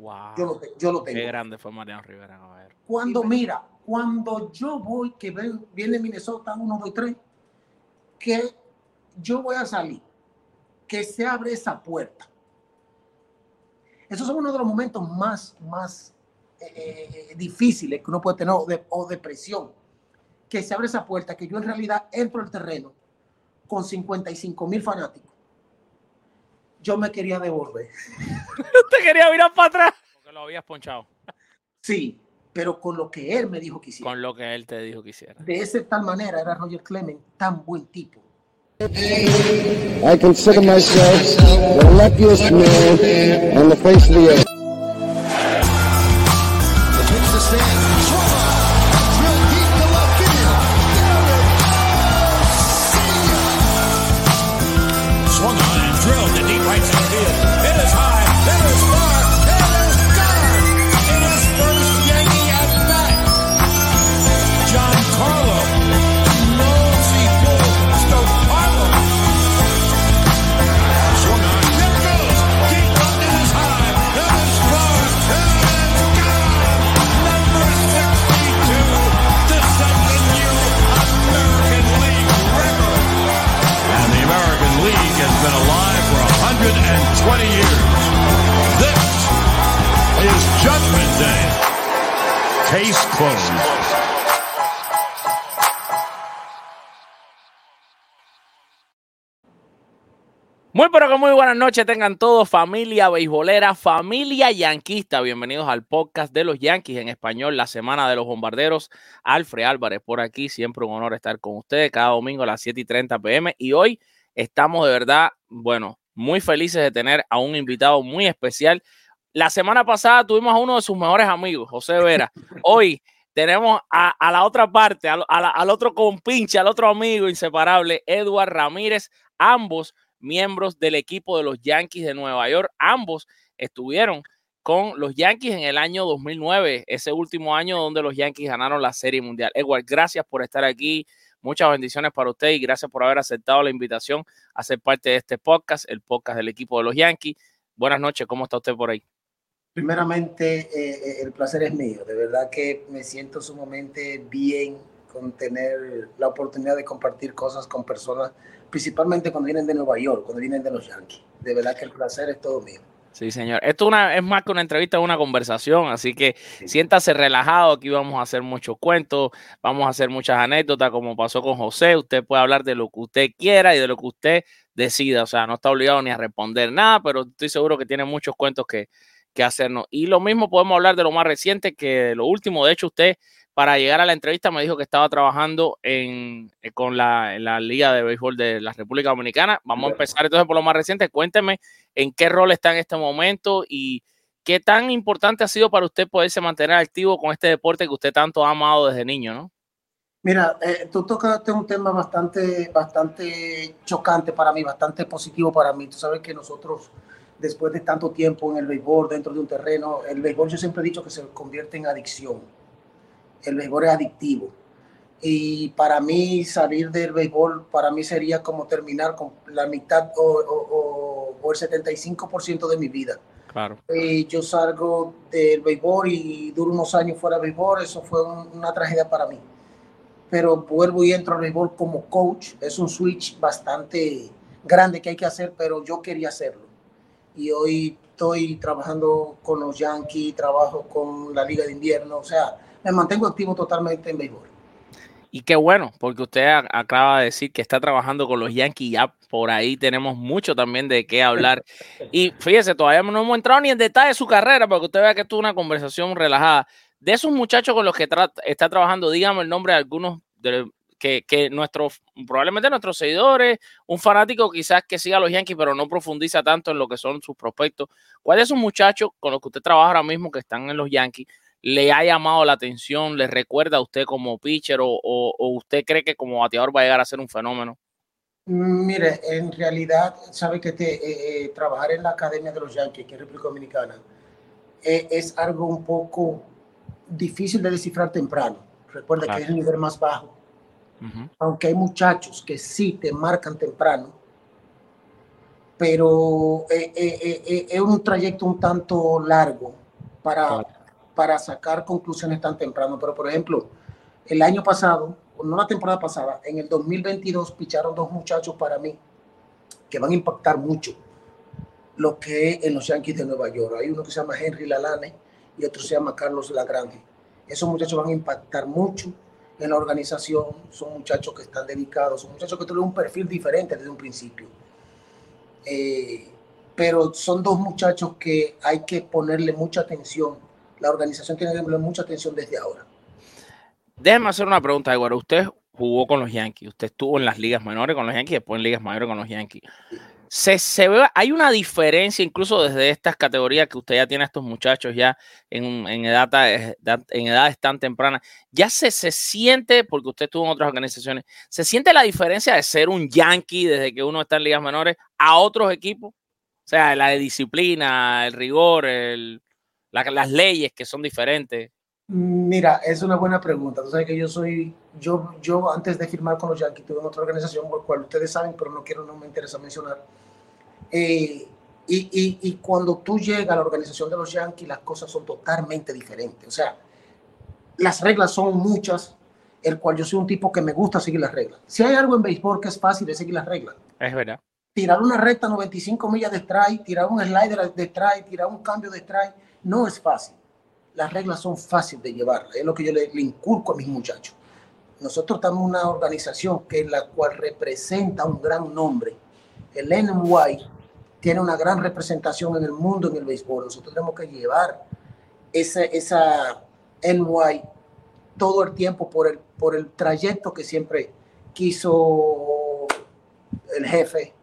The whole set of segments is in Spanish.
Wow. Yo lo, te- yo lo tengo. Qué grande fue Mariano Rivera. A ver. Cuando mira, cuando yo voy, que viene Minnesota 1, 2, 3, que yo voy a salir, que se abre esa puerta. Esos son uno de los momentos más, más eh, eh, difíciles que uno puede tener, o, de, o depresión. Que se abre esa puerta, que yo en realidad entro al terreno con 55 mil fanáticos. Yo me quería devolver. Te quería mirar para atrás. Porque lo habías ponchado. Sí, pero con lo que él me dijo que hiciera. Con lo que él te dijo que hiciera. de esa tal manera era Roger Clemens tan buen tipo. I consider myself the luckiest man on the face of the earth. Been alive for 120 years. This is Judgment Day. Case closed. Muy pero que muy buenas noches tengan todos, familia beisbolera, familia yanquista. Bienvenidos al podcast de los Yankees en español, la semana de los bombarderos. Alfred Álvarez por aquí, siempre un honor estar con ustedes cada domingo a las 7 y 30 pm. Y hoy estamos de verdad, bueno, muy felices de tener a un invitado muy especial. La semana pasada tuvimos a uno de sus mejores amigos, José Vera. Hoy tenemos a, a la otra parte, al, a la- al otro compinche, al otro amigo inseparable, Edward Ramírez, ambos miembros del equipo de los Yankees de Nueva York. Ambos estuvieron con los Yankees en el año 2009, ese último año donde los Yankees ganaron la Serie Mundial. Edward, gracias por estar aquí. Muchas bendiciones para usted y gracias por haber aceptado la invitación a ser parte de este podcast, el podcast del equipo de los Yankees. Buenas noches, ¿cómo está usted por ahí? Primeramente, eh, eh, el placer es mío. De verdad que me siento sumamente bien con tener la oportunidad de compartir cosas con personas, principalmente cuando vienen de Nueva York, cuando vienen de los Yankees. De verdad que el placer es todo mío. Sí, señor. Esto es, una, es más que una entrevista, es una conversación, así que siéntase relajado, aquí vamos a hacer muchos cuentos, vamos a hacer muchas anécdotas como pasó con José, usted puede hablar de lo que usted quiera y de lo que usted decida, o sea, no está obligado ni a responder nada, pero estoy seguro que tiene muchos cuentos que, que hacernos. Y lo mismo podemos hablar de lo más reciente que de lo último, de hecho usted para llegar a la entrevista me dijo que estaba trabajando en, eh, con la, en la Liga de Béisbol de la República Dominicana. Vamos a empezar entonces por lo más reciente. Cuénteme en qué rol está en este momento y qué tan importante ha sido para usted poderse mantener activo con este deporte que usted tanto ha amado desde niño, ¿no? Mira, eh, tú tocaste un tema bastante, bastante chocante para mí, bastante positivo para mí. Tú sabes que nosotros, después de tanto tiempo en el béisbol, dentro de un terreno, el béisbol yo siempre he dicho que se convierte en adicción. El béisbol es adictivo. Y para mí salir del béisbol, para mí sería como terminar con la mitad o, o- o- o el 75% de mi vida. Claro. Eh, yo salgo del béisbol y duro unos años fuera de béisbol, eso fue un- una tragedia para mí. Pero vuelvo y entro al béisbol como coach, es un switch bastante grande que hay que hacer, pero yo quería hacerlo. Y hoy estoy trabajando con los Yankees, trabajo con la Liga de Invierno, o sea, me mantengo activo totalmente en béisbol. Y qué bueno, porque usted acaba de decir que está trabajando con los Yankees, ya por ahí tenemos mucho también de qué hablar. Y fíjese, todavía no hemos entrado ni en detalle de su carrera, para que usted vea que esto es una conversación relajada. De esos muchachos con los que tra- está trabajando, dígame el nombre de algunos de- que, que nuestros, probablemente nuestros seguidores, un fanático quizás que siga a los Yankees, pero no profundiza tanto en lo que son sus prospectos. ¿Cuál de esos muchachos con los que usted trabaja ahora mismo que están en los Yankees le ha llamado la atención, le recuerda a usted como pitcher o, o- o usted cree que como bateador va a llegar a ser un fenómeno? Mire, en realidad, sabe que te, eh, eh, trabajar en la Academia de los Yankees, aquí en República Dominicana, eh, es algo un poco difícil de descifrar temprano. Recuerda Claro. que es el nivel más bajo. Aunque hay muchachos que sí te marcan temprano, pero eh, es un trayecto un tanto largo para, Claro. Para sacar conclusiones tan temprano. Pero, por ejemplo, el año pasado, no la temporada pasada, en el 2022 picharon dos muchachos para mí que van a impactar mucho lo que es en los Yankees de Nueva York. Hay uno que se llama Henry Lalane y otro se llama Carlos Lagrange. Esos muchachos van a impactar mucho en la organización, son muchachos que están dedicados, son muchachos que tienen un perfil diferente desde un principio. Eh, pero son dos muchachos que hay que ponerle mucha atención. La organización tiene que ponerle mucha atención desde ahora. Déjeme hacer una pregunta, Eduardo. Usted jugó con los Yankees, usted estuvo en las ligas menores con los Yankees, después en ligas mayores con los Yankees. Se, se ve, hay una diferencia incluso desde estas categorías que usted ya tiene a estos muchachos ya en, en, edad- en edades tan tempranas. Ya se, se siente, porque usted estuvo en otras organizaciones, se siente la diferencia de ser un Yankee desde que uno está en ligas menores a otros equipos. O sea, la de disciplina, el rigor, el- la- las leyes que son diferentes. Mira, es una buena pregunta. Tú sabes que yo soy, yo, yo antes de firmar con los Yankees tuve en otra organización, por cual ustedes saben, pero no quiero, no me interesa mencionar. Eh, y, y, y cuando tú llegas a la organización de los Yankees, las cosas son totalmente diferentes. O sea, las reglas son muchas, el cual yo soy un tipo que me gusta seguir las reglas. Si hay algo en béisbol que es fácil es seguir las reglas. Es verdad. Tirar una recta 95 millas de strike, tirar un slider de strike, tirar un cambio de strike, no es fácil las reglas son fáciles de llevarlas, es lo que yo le, le, inculco a mis muchachos. Nosotros estamos en una organización que la cual representa un gran nombre. El NY tiene una gran representación en el mundo en el béisbol. Nosotros tenemos que llevar esa, esa NY todo el tiempo por el, por el trayecto que siempre quiso el jefe.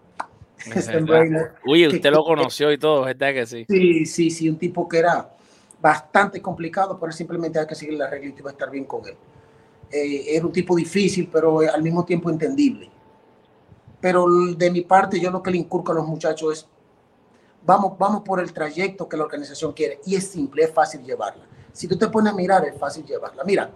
Uy, usted lo conoció y todo, ¿verdad que sí? Sí, sí, sí, un tipo que era bastante complicado, pero simplemente hay que seguir la regla y va a estar bien con él. Eh, era un tipo difícil, pero al mismo tiempo entendible. Pero de mi parte, yo lo que le inculco a los muchachos es, vamos, vamos por el trayecto que la organización quiere. Y es simple, es fácil llevarla. Si tú te pones a mirar, es fácil llevarla. Mira,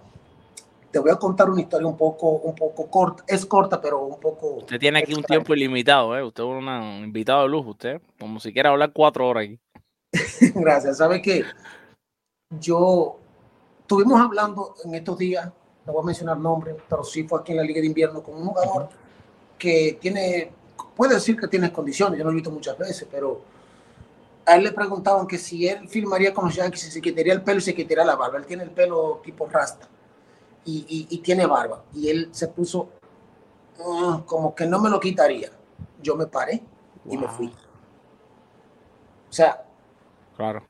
te voy a contar una historia un poco, un poco corta. Es corta, pero un poco... Usted tiene aquí extraña. un tiempo ilimitado, ¿eh? Usted es una, un invitado de lujo, usted. Como si quiera hablar cuatro horas aquí. Gracias. ¿Sabe qué? yo estuvimos hablando en estos días, no voy a mencionar nombres, pero sí fue aquí en la Liga de Invierno con un jugador que tiene, puede decir que tiene condiciones, yo lo he visto muchas veces, pero a él le preguntaban que si él firmaría con los Yankees, si se quitaría el pelo y se quitaría la barba. Él tiene el pelo tipo rasta y, y, y tiene barba. Y él se puso uh, como que no me lo quitaría. Yo me paré y wow. me fui. O sea, claro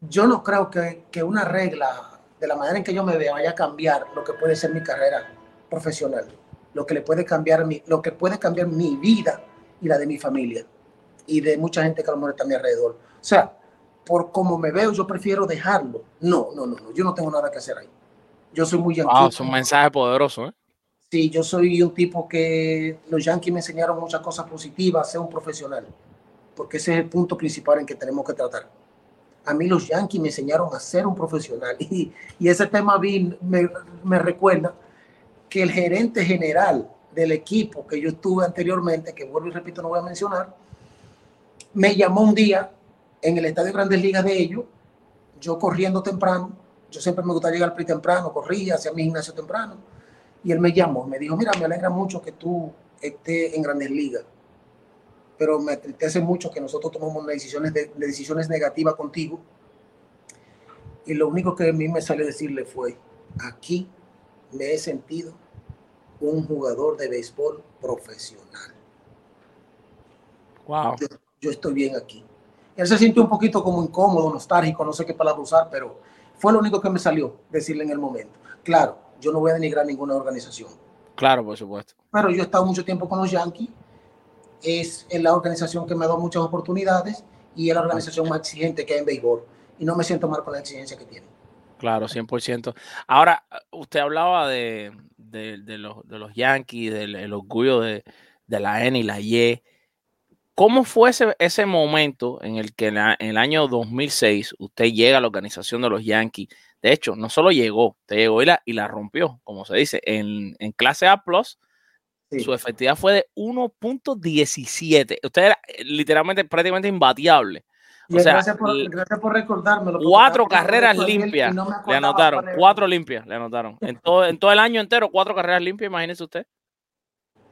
yo no creo que, que, una regla de la manera en que yo me vea vaya a cambiar lo que puede ser mi carrera profesional, lo que le puede cambiar mi, lo que puede cambiar mi vida y la de mi familia y de mucha gente que a lo mejor está a mi alrededor. O sea, por como me veo, yo prefiero dejarlo. No, no, no, no yo no tengo nada que hacer ahí. Yo soy muy yankee. Wow, es un mensaje poderoso, ¿eh? Sí, yo soy un tipo que los Yankees me enseñaron muchas cosas positivas, ser un profesional, porque ese es el punto principal en que tenemos que tratar a mí los Yankees me enseñaron a ser un profesional. Y, y ese tema me, me, me, recuerda que el gerente general del equipo que yo estuve anteriormente, que vuelvo y repito, no voy a mencionar, me llamó un día en el Estadio Grandes Ligas de ellos, yo corriendo temprano, yo siempre me gusta llegar temprano, corría, hacía mi gimnasio temprano, y él me llamó, me dijo, mira, me alegra mucho que tú estés en Grandes Ligas pero me entristece mucho que nosotros tomamos decisiones, de, de decisiones negativas contigo. Y lo único que a mí me sale decirle fue, aquí me he sentido un jugador de béisbol profesional. Wow. Yo, yo estoy bien aquí. Él se sintió un poquito como incómodo, nostálgico, no sé qué palabra usar, pero fue lo único que me salió decirle en el momento. Claro, yo no voy a denigrar ninguna organización. Claro, por supuesto. pero yo he estado mucho tiempo con los Yankees. Es la organización que me ha dado muchas oportunidades y es la organización más exigente que hay en béisbol. Y no me siento mal con la exigencia que tiene. Claro, 100%. Ahora, usted hablaba de, de, de los, de los Yankees, del el orgullo de, de la N y la Y. ¿Cómo fue ese, ese momento en el que en, la- en el año 2006 usted llega a la organización de los Yankees? De hecho, no solo llegó, usted llegó y la, y la rompió, como se dice, en, en clase A+, Sí. su efectividad fue de 1.17. Usted era eh, literalmente prácticamente O sea, gracias, por, gracias por recordármelo. Cuatro carreras limpias no le anotaron, cuatro limpias le anotaron. En todo, en todo el año entero, cuatro carreras limpias, imagínese usted.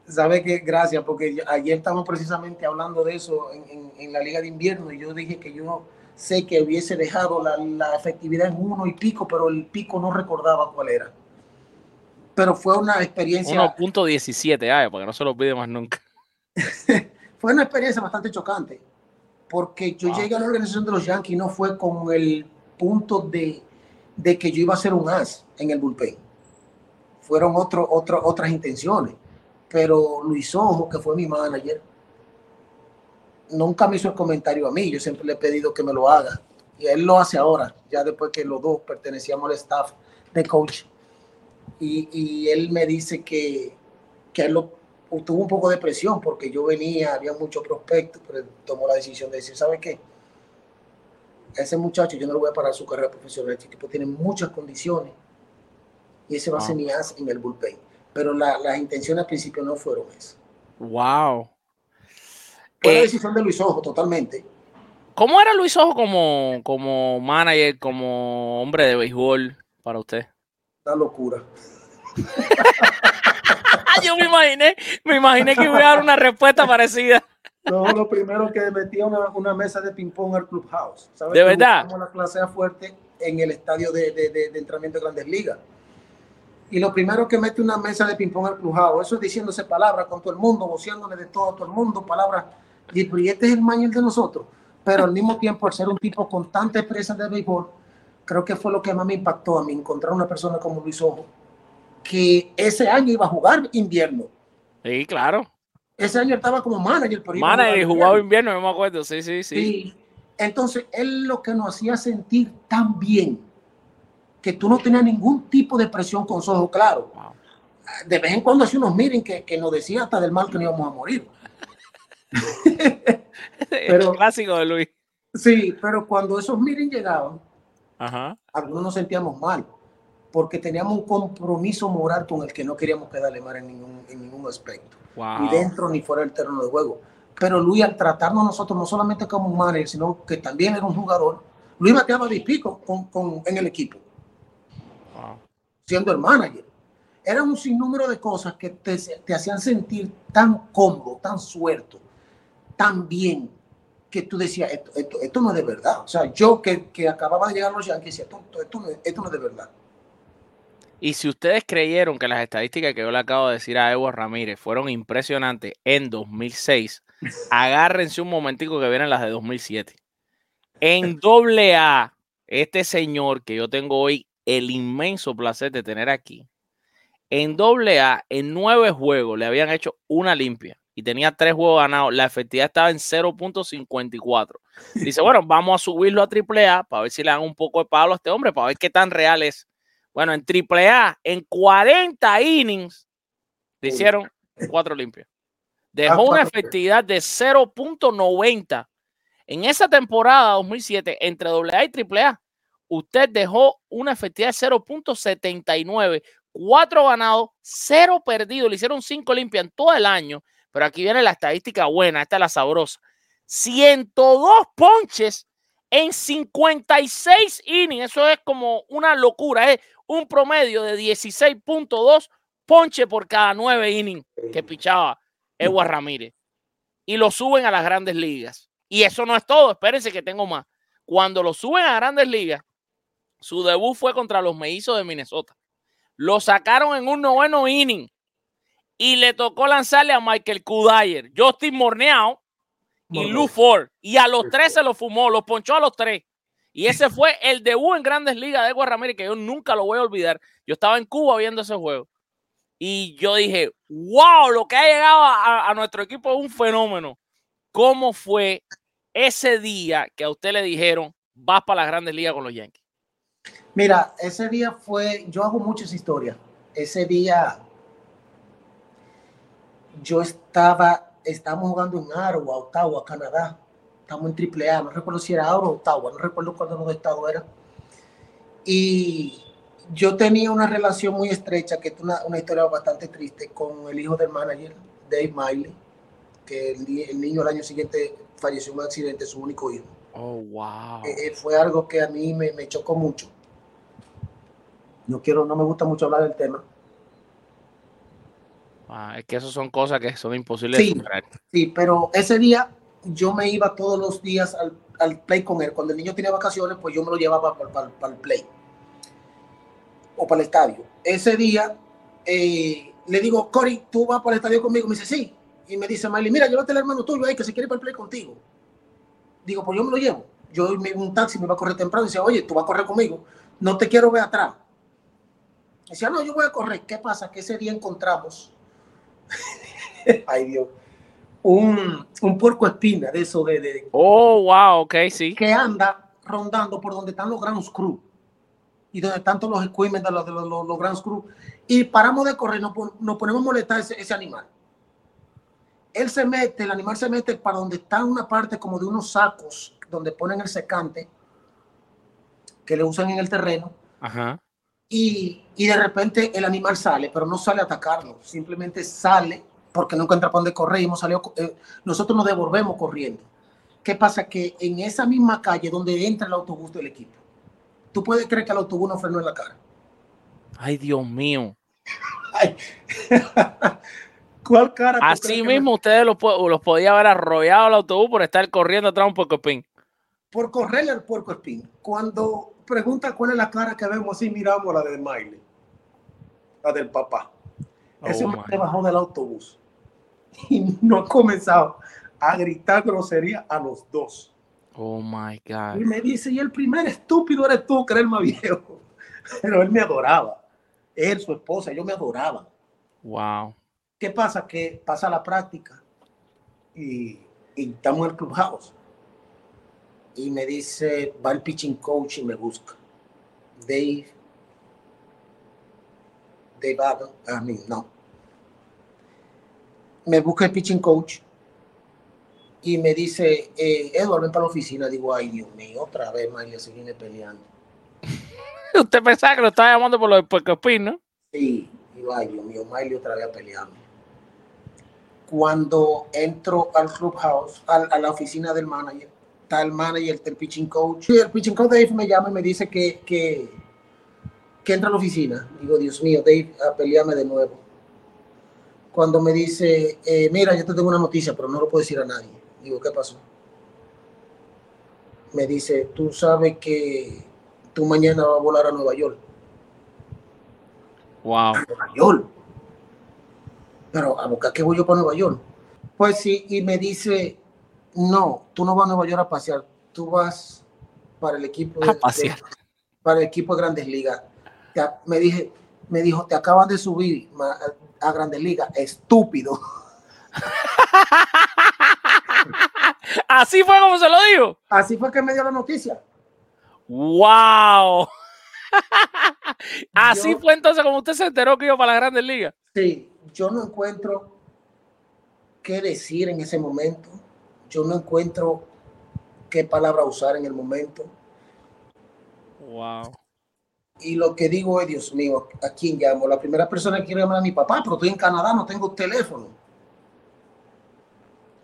Sabe que gracias, porque ayer estamos precisamente hablando de eso en, en- en la Liga de Invierno y yo dije que yo sé que hubiese dejado la, la efectividad en uno y pico, pero el pico no recordaba cuál era. Pero fue una experiencia, 1.17, ay, para que no se lo olvide más nunca. fue una experiencia bastante chocante, porque yo llegué a la organización de los Yankees no fue con el punto de, de que yo iba a ser un as en el bullpen. Fueron otro, otro, otras intenciones. Pero Luis Ojo, que fue mi manager, nunca me hizo el comentario a mí. Yo siempre le he pedido que me lo haga. Y él lo hace ahora, ya después que los dos pertenecíamos al staff de coach. Y, y él me dice que, que él lo, tuvo un poco de presión porque yo venía, había muchos prospectos, pero él tomó la decisión de decir, ¿sabe qué? Ese muchacho yo no le voy a parar su carrera profesional. Este tipo tiene muchas condiciones y ese va a ser Wow. mi as en el bullpen. Pero la- las intenciones al principio no fueron esas. Wow. Fue la Eh, decisión de Luis Ojo, totalmente. ¿Cómo era Luis Ojo como, como manager, como hombre de béisbol para usted? Una locura. Yo me imaginé, me imaginé que iba a dar una respuesta parecida. No, lo primero que metía una, una mesa de ping-pong al clubhouse. ¿Sabes ¿De verdad? buscamos la clase fuerte en el estadio de, de, de, de entrenamiento de grandes ligas. Y lo primero que mete una mesa de ping-pong al clubhouse, eso es diciéndose palabras con todo el mundo, voceándole de todo a todo el mundo, palabras. Y este es el manual de nosotros. Pero al mismo tiempo, al ser un tipo con tanta experiencia de béisbol, creo que fue lo que más me impactó a mí, encontrar una persona como Luis Ojo, que ese año iba a jugar invierno. Sí, claro. Ese año estaba como manager, pero Manager y jugaba invierno. invierno, no me acuerdo. Sí, sí, sí. Sí. Entonces, él lo que nos hacía sentir tan bien que tú no tenías ningún tipo de presión con sus ojos claros. De vez en cuando hacía unos miren que, que nos decía hasta del mal que nos íbamos a morir. Pero- El clásico de Luis. Sí, pero cuando esos miren llegaban, Ajá. algunos nos sentíamos mal, porque teníamos un compromiso moral con el que no queríamos quedarle mal en ningún, en ningún aspecto, Wow. ni dentro ni fuera del terreno de juego. Pero Luis, al tratarnos nosotros no solamente como un manager, sino que también era un jugador, Luis bateaba de pico con, con, en el equipo. Wow. siendo el manager. Era un sinnúmero de cosas que te, te hacían sentir tan cómodo, tan suelto, tan bien, que tú decías, esto, esto, esto no es de verdad. O sea, yo que, que acababa de llegar a los Yankees, decía, esto, esto, no, es- esto no es de verdad. Y si ustedes creyeron que las estadísticas que yo le acabo de decir a Evo Ramírez fueron impresionantes en 2006, agárrense un momentico que vienen las de 2007. En doble A, este señor que yo tengo hoy el inmenso placer de tener aquí, en doble A, en nueve juegos le habían hecho una limpia y tenía tres juegos ganados. La efectividad estaba en 0.54. Dice, bueno, vamos a subirlo a triple A para ver si le dan un poco de palo a este hombre, para ver qué tan real es. Bueno, en triple A, en 40 innings, le hicieron cuatro limpias. Dejó Ah, una efectividad de 0.90. En esa temporada 2007, entre AA y AAA, usted dejó una efectividad de 0.79, cuatro ganados, cero perdidos. Le hicieron cinco limpias en todo el año. Pero aquí viene la estadística buena, esta es la sabrosa. 102 ponches en 56 innings. Eso es como una locura. Es un promedio de 16.2 ponches por cada nueve innings que pichaba Edward Ramírez. Y lo suben a las grandes ligas. Y eso no es todo. Espérense que tengo más. Cuando lo suben a grandes ligas, su debut fue contra los mellizos de Minnesota. Lo sacaron en un noveno inning y le tocó lanzarle a Michael Kudayer, Justin Morneau y Lou Ford. Y a los tres se lo fumó, los ponchó a los tres. Y ese fue el debut en Grandes Ligas de Ramírez, que yo nunca lo voy a olvidar. Yo estaba en Cuba viendo ese juego. Y yo dije, wow, lo que ha llegado a, a nuestro equipo es un fenómeno. ¿Cómo fue ese día que a usted le dijeron, vas para las grandes ligas con los Yankees? Mira, ese día fue, yo hago muchas historias. Ese día yo estaba, estábamos jugando en Ottawa, Ottawa, Canadá. Estamos en Triple A, no recuerdo si era Ottawa o Ottawa, no recuerdo cuál de los estados era. Y yo tenía una relación muy estrecha, que es una, una historia bastante triste, con el hijo del manager, Dave Miley, que el, el niño el año siguiente falleció en un accidente, su único hijo. Oh, wow. Eh, eh, fue algo que a mí me, me chocó mucho. No quiero, no me gusta mucho hablar del tema. Ah, es que esas son cosas que son imposibles Sí. de superar. Sí, pero ese día yo me iba todos los días al, al play con él. Cuando el niño tenía vacaciones, pues yo me lo llevaba para, para- para el play o para el estadio. Ese día eh, le digo, Cory, ¿tú vas para el estadio conmigo? Me dice, sí. Y me dice, Miley, mira, llévate al hermano tuyo ahí que se quiere ir para el play contigo. Digo, pues yo me lo llevo. Yo en un taxi me iba a correr temprano y decía, oye, tú vas a correr conmigo. No te quiero ver atrás. Decía, no, yo voy a correr. ¿Qué pasa? Que ese día encontramos, ay Dios, un, un puerco espina de eso de, de- Oh, wow, ok, sí. que anda rondando por donde están los Ground Crew y donde están todos los equipment de los, de los, los, los Crew. Y paramos de correr, nos, nos ponemos a molestar ese, ese animal. Él se mete, el animal se mete para donde está una parte como de unos sacos donde ponen el secante que le usan en el terreno. Ajá. Y, y de repente el animal sale, pero no sale a atacarlo, simplemente sale porque no encuentra para dónde correr y hemos salido, eh, nosotros nos devolvemos corriendo. ¿Qué pasa? Que en esa misma calle donde entra el autobús del equipo, tú puedes creer que el autobús nos frenó en la cara. Ay, Dios mío. Ay. ¿Cuál cara? Así mismo ustedes los, los podía haber arrollado el autobús por estar corriendo atrás un poco pin. Por correrle al puerco espín. Cuando pregunta cuál es la cara que vemos, así miramos la de Miley, la del papá. Ese Oh, my. se bajó del autobús y no ha comenzado a gritar grosería a los dos. Oh my God. Y me dice, y el primer estúpido eres tú, que eres el más viejo. Pero él me adoraba. Él, su esposa, yo me adoraba. Wow. ¿Qué pasa? Que pasa la práctica y, y estamos en el clubhouse. Y me dice, va el pitching coach y me busca. Dave. Dave Adam, a mí, no. Me busca el pitching coach y me dice, eh, Edward, ven para la oficina. Digo, ay, Dios mío, otra vez Miley se viene peleando. Usted pensaba que lo estaba llamando por lo de Puerco Pin, ¿no? Sí, digo, ay, Dios mío, Miley otra vez peleando. Cuando entro al clubhouse, al- a, la oficina del manager, está el manager, el pitching coach. Y el pitching coach Dave me llama y me dice que, que, que entra a la oficina. Digo, Dios mío, Dave, a pelearme de nuevo. Cuando me dice, eh, mira, yo te tengo una noticia, pero no lo puedo decir a nadie. Digo, ¿qué pasó? Me dice, tú sabes que tú mañana vas a volar a Nueva York. Wow. Nueva York. Pero a buscar qué voy yo para Nueva York. Pues sí, y me dice, no, tú no vas a Nueva York a pasear, tú vas para el equipo pasear. para el equipo de Grandes Ligas. Me dije, me dijo, te acaban de subir a Grandes Ligas, estúpido. Así fue como se lo digo. Así fue que me dio la noticia. Wow. Así Yo- fue entonces como usted se enteró que iba para las grandes ligas. Sí, yo no encuentro qué decir en ese momento. Yo no encuentro qué palabra usar en el momento. Wow. Y lo que digo es, Dios mío, ¿a quién llamo? La primera persona que quiero llamar a mi papá, pero estoy en Canadá, no tengo teléfono.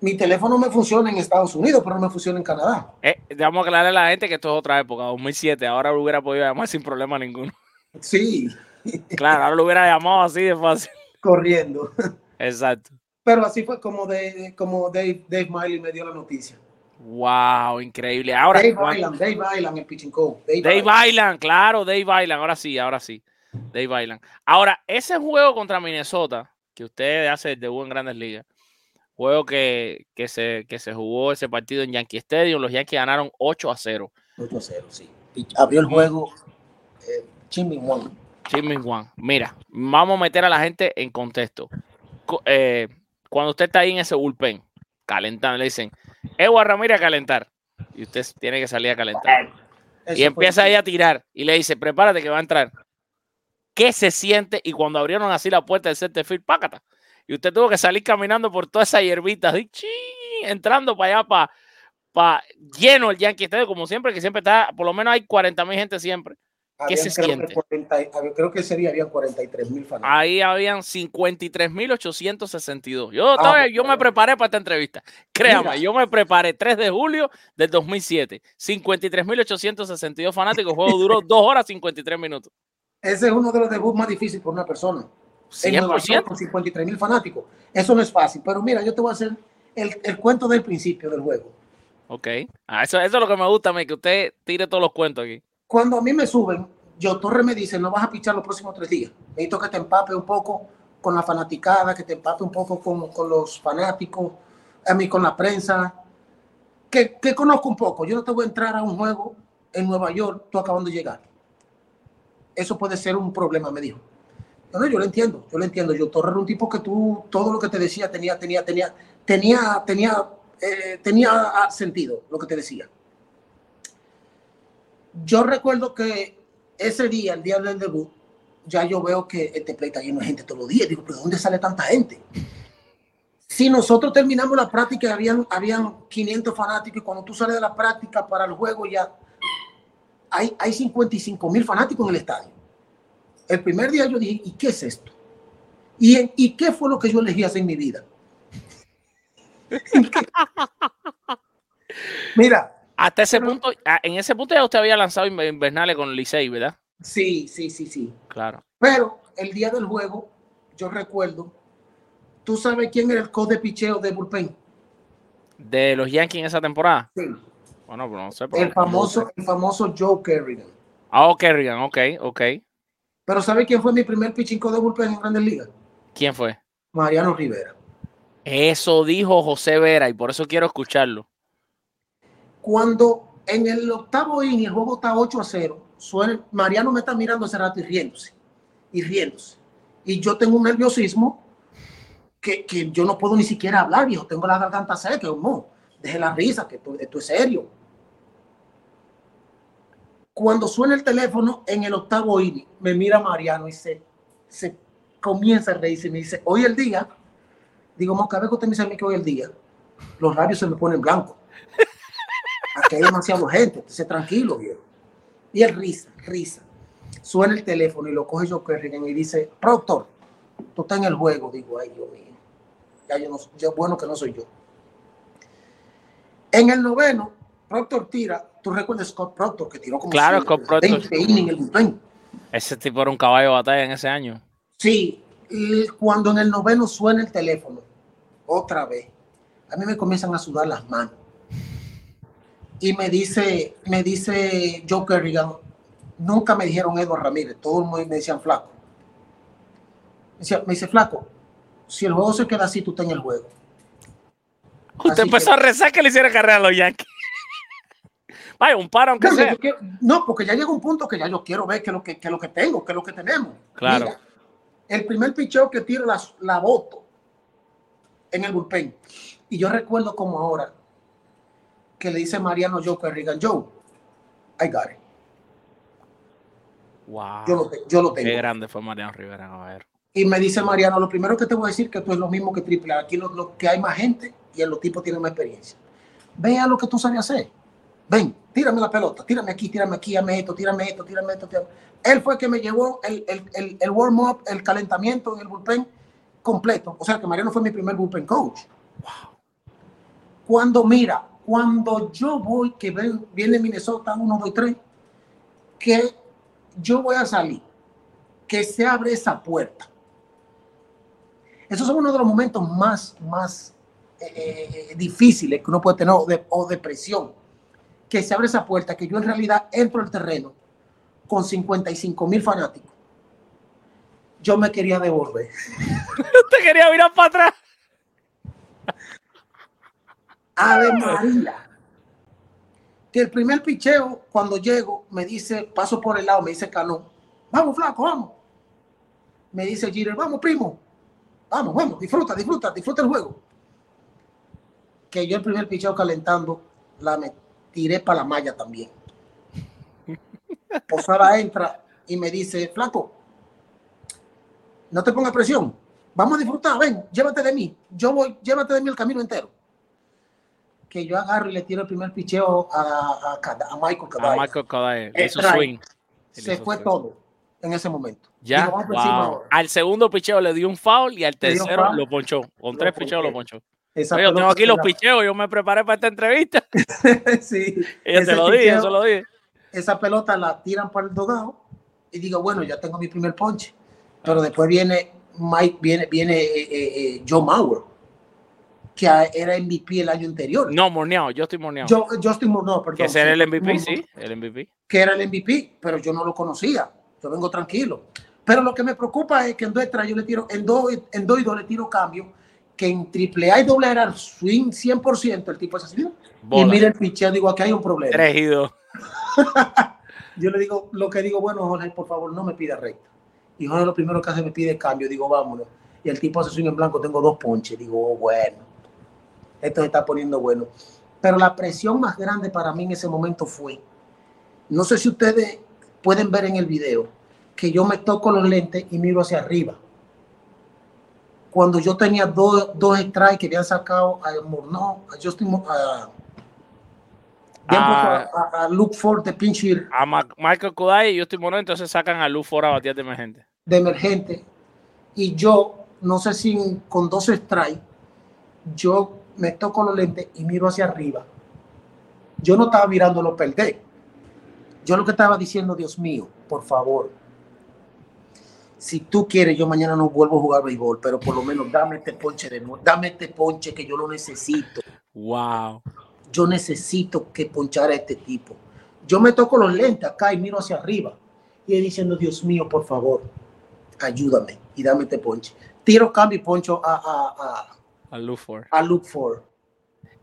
Mi teléfono me funciona en Estados Unidos, pero no me funciona en Canadá. Eh, vamos a aclararle a la gente que esto es otra época, 2007. Ahora lo hubiera podido llamar sin problema ninguno. Sí, Claro, ahora lo hubiera llamado así de fácil. corriendo. Exacto. Pero así fue como, de, como Dave, Dave Miley me dio la noticia. Wow, increíble. Ahora, Dave Juan- Island, Dave Island, el pitching coach. Dave, Dave Island. Island, claro, Dave Island. Ahora sí, ahora sí. Dave Island. Ahora, ese juego contra Minnesota, que usted hace el debut en Grandes Ligas, juego que, que, se, que se jugó ese partido en Yankee Stadium, los Yankees ganaron 8 a 0. 8 a 0, sí. Y abrió el juego eh. Chismin Juan. Mira, vamos a meter a la gente en contexto. Co- eh, cuando usted está ahí en ese bullpen, calentando, le dicen, Edward Ramírez a calentar. Y usted tiene que salir a calentar. Eso Y empieza ahí a tirar. Y le dice, prepárate que va a entrar. ¿Qué se siente? Y cuando abrieron así la puerta del center field, pácata. Y usted tuvo que salir caminando por toda esa hierbita, así, chi, entrando para allá, para, para lleno el Yankee Stadium, como siempre, que siempre está, por lo menos hay 40 mil gente siempre. ¿Qué Habían, se creo siente? Que 40 había- creo que ese día habían 43 mil fanáticos. Ahí habían 53.862. Yo, Ah, todavía- yo me preparé para esta entrevista. Créame, Mira. yo me preparé 3 de julio del 2007. 53.862 fanáticos. El juego duró 2 horas 53 minutos. Ese es uno de los debuts más difíciles por una persona. En Nueva York, 100%. con 53 mil fanáticos. Eso no es fácil. Pero mira, yo te voy a hacer el, el cuento del principio del juego. Ok. Ah, eso, eso es lo que me gusta mí, que usted tire todos los cuentos aquí. Cuando a mí me suben, yo Torre me dice, no vas a pichar los próximos tres días. Necesito que te empape un poco con la fanaticada, que te empape un poco con, con los fanáticos, a mí con la prensa, que, que conozco un poco. Yo no te voy a entrar a un juego en Nueva York, tú acabando de llegar. Eso puede ser un problema, me dijo. No, no, yo lo entiendo, yo lo entiendo. Yo Torre era un tipo que tú, todo lo que te decía tenía, tenía, tenía, tenía, tenía, eh, tenía sentido lo que te decía. Yo recuerdo que ese día, el día del debut, ya yo veo que este play está lleno de gente todos los días. Digo, ¿pero de dónde sale tanta gente? Si nosotros terminamos la práctica, habían, habían 500 fanáticos, y cuando tú sales de la práctica para el juego ya hay, hay 55 mil fanáticos en el estadio. El primer día yo dije, ¿y qué es esto? ¿Y, ¿Y qué fue lo que yo elegí hacer en mi vida? Mira, Hasta ese Pero- punto, ah, en ese punto ya usted había lanzado Inver- Invernales con Licey, ¿verdad? sí, sí, sí, sí. Claro. Pero el día del juego, yo recuerdo, ¿tú sabes quién era el coach de picheo de bullpen? De los Yankees en esa temporada. Sí. Bueno, pero no sé. pero- El famoso, el famoso Joe Kerrigan. Ah, ok, Regan, ok, ok. Pero ¿sabe quién fue mi primer pitching coach de bullpen en Grandes Ligas? ¿Quién fue? Mariano Rivera. Eso dijo José Vera y por eso quiero escucharlo. Cuando en el octavo inning el juego está 8 a 0, suena, Mariano me está mirando hace rato y riéndose, y riéndose. Y yo tengo un nerviosismo que, que yo no puedo ni siquiera hablar, viejo. Tengo la garganta seca, no. Deje la risa, que esto, esto es serio. Cuando suena el teléfono en el octavo inning, me mira Mariano y se, se comienza a reírse y me dice, hoy el día, digo, "Mo, cada vez que usted me dice a mí que hoy el día, los labios se me ponen blancos. Aquí hay demasiada gente, esté tranquilo, viejo. Y él risa, risa. Suena el teléfono y lo coge Joe Kerrigan y dice, productor, tú estás en el juego. Digo, ay, Dios mío. Ya yo no, ya bueno que no soy yo. En el noveno, Proctor tira, tú recuerdas Scott Proctor que tiró como Claro, 100, Scott Proctor. 20 innings en el bullpen. Ese tipo era un caballo de batalla en ese año. Sí, y cuando en el noveno suena el teléfono, otra vez, a mí me comienzan a sudar las manos. Y me dice, me dice Joe Kerrigan, nunca me dijeron Edward Ramírez, todos me me decían flaco. Me, decía- me dice, flaco, si el juego se queda así, tú estás en el juego. Usted Así empezó que- a rezar que le hiciera carrera a los Yankees. Vaya, un paro aunque Yo- sea. quiero- no, porque ya llega un punto que ya yo quiero ver qué es lo que, qué es lo que tengo, qué es lo que tenemos. Claro. Mira, el primer picheo que tiro la, la boto en el bullpen. Y yo recuerdo como ahora que le dice Mariano Joe Kerrigan, Joe, I got it. Wow. Yo lo, yo lo Qué tengo. grande fue Mariano Rivera. A ver. Y me dice Mariano, lo primero que te voy a decir que tú es lo mismo que triple. A. Aquí lo, lo que hay más gente y en los tipos tienen más experiencia. Vea lo que tú sabes hacer. Ven, tírame la pelota, tírame aquí, tírame aquí, tírame esto, tírame esto, tírame esto. tírame- Él fue el que me llevó el, el, el, el warm-up, el calentamiento en el bullpen completo. O sea que Mariano fue mi primer bullpen coach. Cuando mira, cuando yo voy, que viene Minnesota 1, 2, 3, que yo voy a salir, que se abre esa puerta. Esos son uno de los momentos más, más eh, eh, difíciles que uno puede tener o de, o de presión. Que se abre esa puerta, que yo en realidad entro al terreno con 55 mil fanáticos. Yo me quería devolver. Usted quería mirar para atrás. Ave María. Que el primer picheo, cuando llego, me dice, paso por el lado, me dice Cano, vamos, flaco, vamos. me dice Jeter, vamos, primo, vamos, vamos, disfruta, disfruta, disfruta el juego. Que yo el primer picheo calentando, la me tiré para la malla también. Posada entra y me dice, flaco, no te pongas presión, vamos a disfrutar, ven, llévate de mí, yo voy, llévate de mí el camino entero. Que yo agarro y le tiro el primer picheo a, a, a Michael A Caballo. Michael. El Hizo swing. Se fue swing. todo en ese momento. Ya, wow. Al segundo picheo le dio un foul y al tercero lo ponchó. Con Lo tres picheos lo ponchó. Oye, yo tengo aquí los picheos, yo me preparé para esta entrevista. sí, Yo ese lo dije, se lo dije. Esa pelota la tiran para el dogado y digo, bueno, ya tengo mi primer ponche. Pero después viene Mike, viene, viene eh, eh, eh, Joe Mauer, que era MVP el año anterior. No, morneado, yo estoy morneado. Yo, Justin Moore, no, perdón. que ese era el MVP, sí, el MVP. Que era el MVP, pero yo no lo conocía. Yo vengo tranquilo. Pero lo que me preocupa es que en dos extras yo le tiro, en dos, en dos y dos le tiro cambio, que en triple A y doble era swing 100%, el tipo es así. ¿no? Y Bola. mira el picheo, digo, aquí hay un problema. Tres y dos. Yo le digo, lo que digo, bueno, Jorge, por favor, no me pida recta. Y Jorge lo primero que hace me pide cambio, digo, vámonos. Y el tipo hace swing en blanco, tengo dos ponches. Digo, oh, bueno, esto se está poniendo bueno. Pero la presión más grande para mí en ese momento fue, no sé si ustedes pueden ver en el video, que yo me toco los lentes y miro hacia arriba. Cuando yo tenía dos, dos strikes que habían sacado a Morneau, a Justin, a, Ah. puesto a, a- a Luke Ford de pinch hitter. A Ma- Michael Kodai y yo estoy morneado, entonces sacan a Luz fuera a batear de emergente. de emergente y yo, no sé si con dos strikes, yo me toco los lentes y miro hacia arriba. Yo no estaba mirándolo perder. Yo lo que estaba diciendo, Dios mío, por favor, si tú quieres, yo mañana no vuelvo a jugar béisbol, pero por lo menos dame este ponche de nuevo, dame este ponche que yo lo necesito. Wow. Yo necesito que ponchara a este tipo. Yo me toco los lentes acá y miro hacia arriba y diciendo, Dios mío, por favor, ayúdame y dame este ponche. Tiro, cambio y poncho a, a, A Luz Ford. a, a Luke Ford.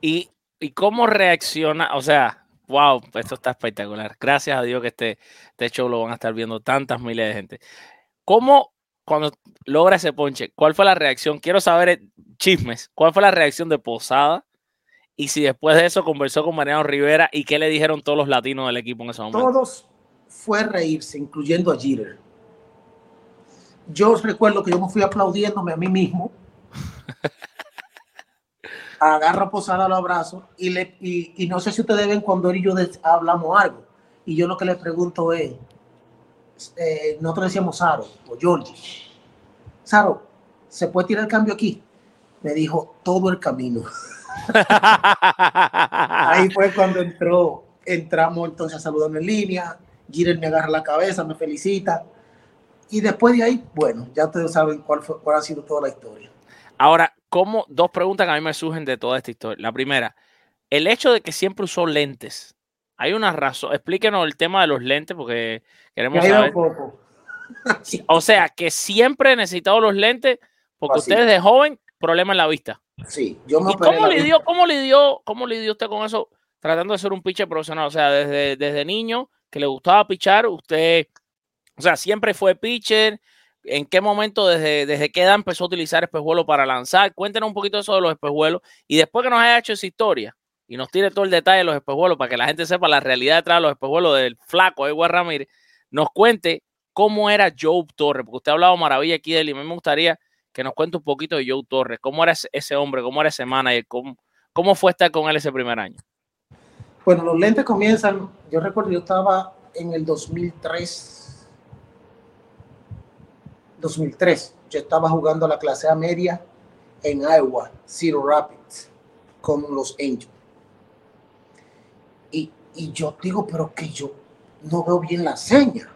¿Y, ¿Y cómo reacciona? O sea, wow, esto está espectacular. Gracias a Dios que este, este show lo van a estar viendo tantas miles de gente. ¿Cómo, cuando logra ese ponche, cuál fue la reacción? Quiero saber, chismes, ¿cuál fue la reacción de Posada? Y si después de eso conversó con Mariano Rivera y qué le dijeron todos los latinos del equipo en ese momento. Todos fue reírse, incluyendo a Jeter. Yo recuerdo que yo me fui aplaudiéndome a mí mismo. Agarro a Posada, lo abrazo y, le, y, y no sé si ustedes ven cuando él y yo hablamos algo. Y yo lo que le pregunto es, eh, nosotros decíamos Saro o Georgie. Saro, ¿se puede tirar el cambio aquí? Me dijo todo el camino. Ahí fue cuando entró, entramos entonces a saludarme en línea. Jeter me agarra la cabeza, me felicita. Y después de ahí, bueno, ya ustedes saben cuál, fue, cuál ha sido toda la historia. Ahora, ¿cómo? Dos preguntas que a mí me surgen de toda esta historia. La primera, el hecho de que siempre usó lentes. Hay una razón. Explíquenos el tema de los lentes porque queremos saber. poco. O sea, que siempre he necesitado los lentes porque Así. ustedes de joven, problema en la vista. Sí, yo me ¿Y cómo lidió, vista. cómo lidió, cómo lidió usted con eso tratando de ser un pitcher profesional? O sea, desde, desde niño que le gustaba pichar, usted, o sea, siempre fue pitcher. ¿En qué momento, desde, desde qué edad empezó a utilizar espejuelos para lanzar? Cuéntenos un poquito eso de los espejuelos y después que nos haya hecho esa historia y nos tire todo el detalle de los espejuelos para que la gente sepa la realidad detrás de los espejuelos del flaco Edward Ramírez, nos cuente cómo era Joe Torres, porque usted ha hablado maravilla aquí de él y me gustaría que nos cuente un poquito de Joe Torres, cómo era ese, ese hombre, cómo era ese manager, cómo, cómo fue estar con él ese primer año. Bueno, los lentes comienzan, yo recuerdo, yo estaba en el 2003, 2003, yo estaba jugando la clase A media en Iowa, Cedar Rapids, con los Angels. Y, y yo digo, pero que yo no veo bien la seña,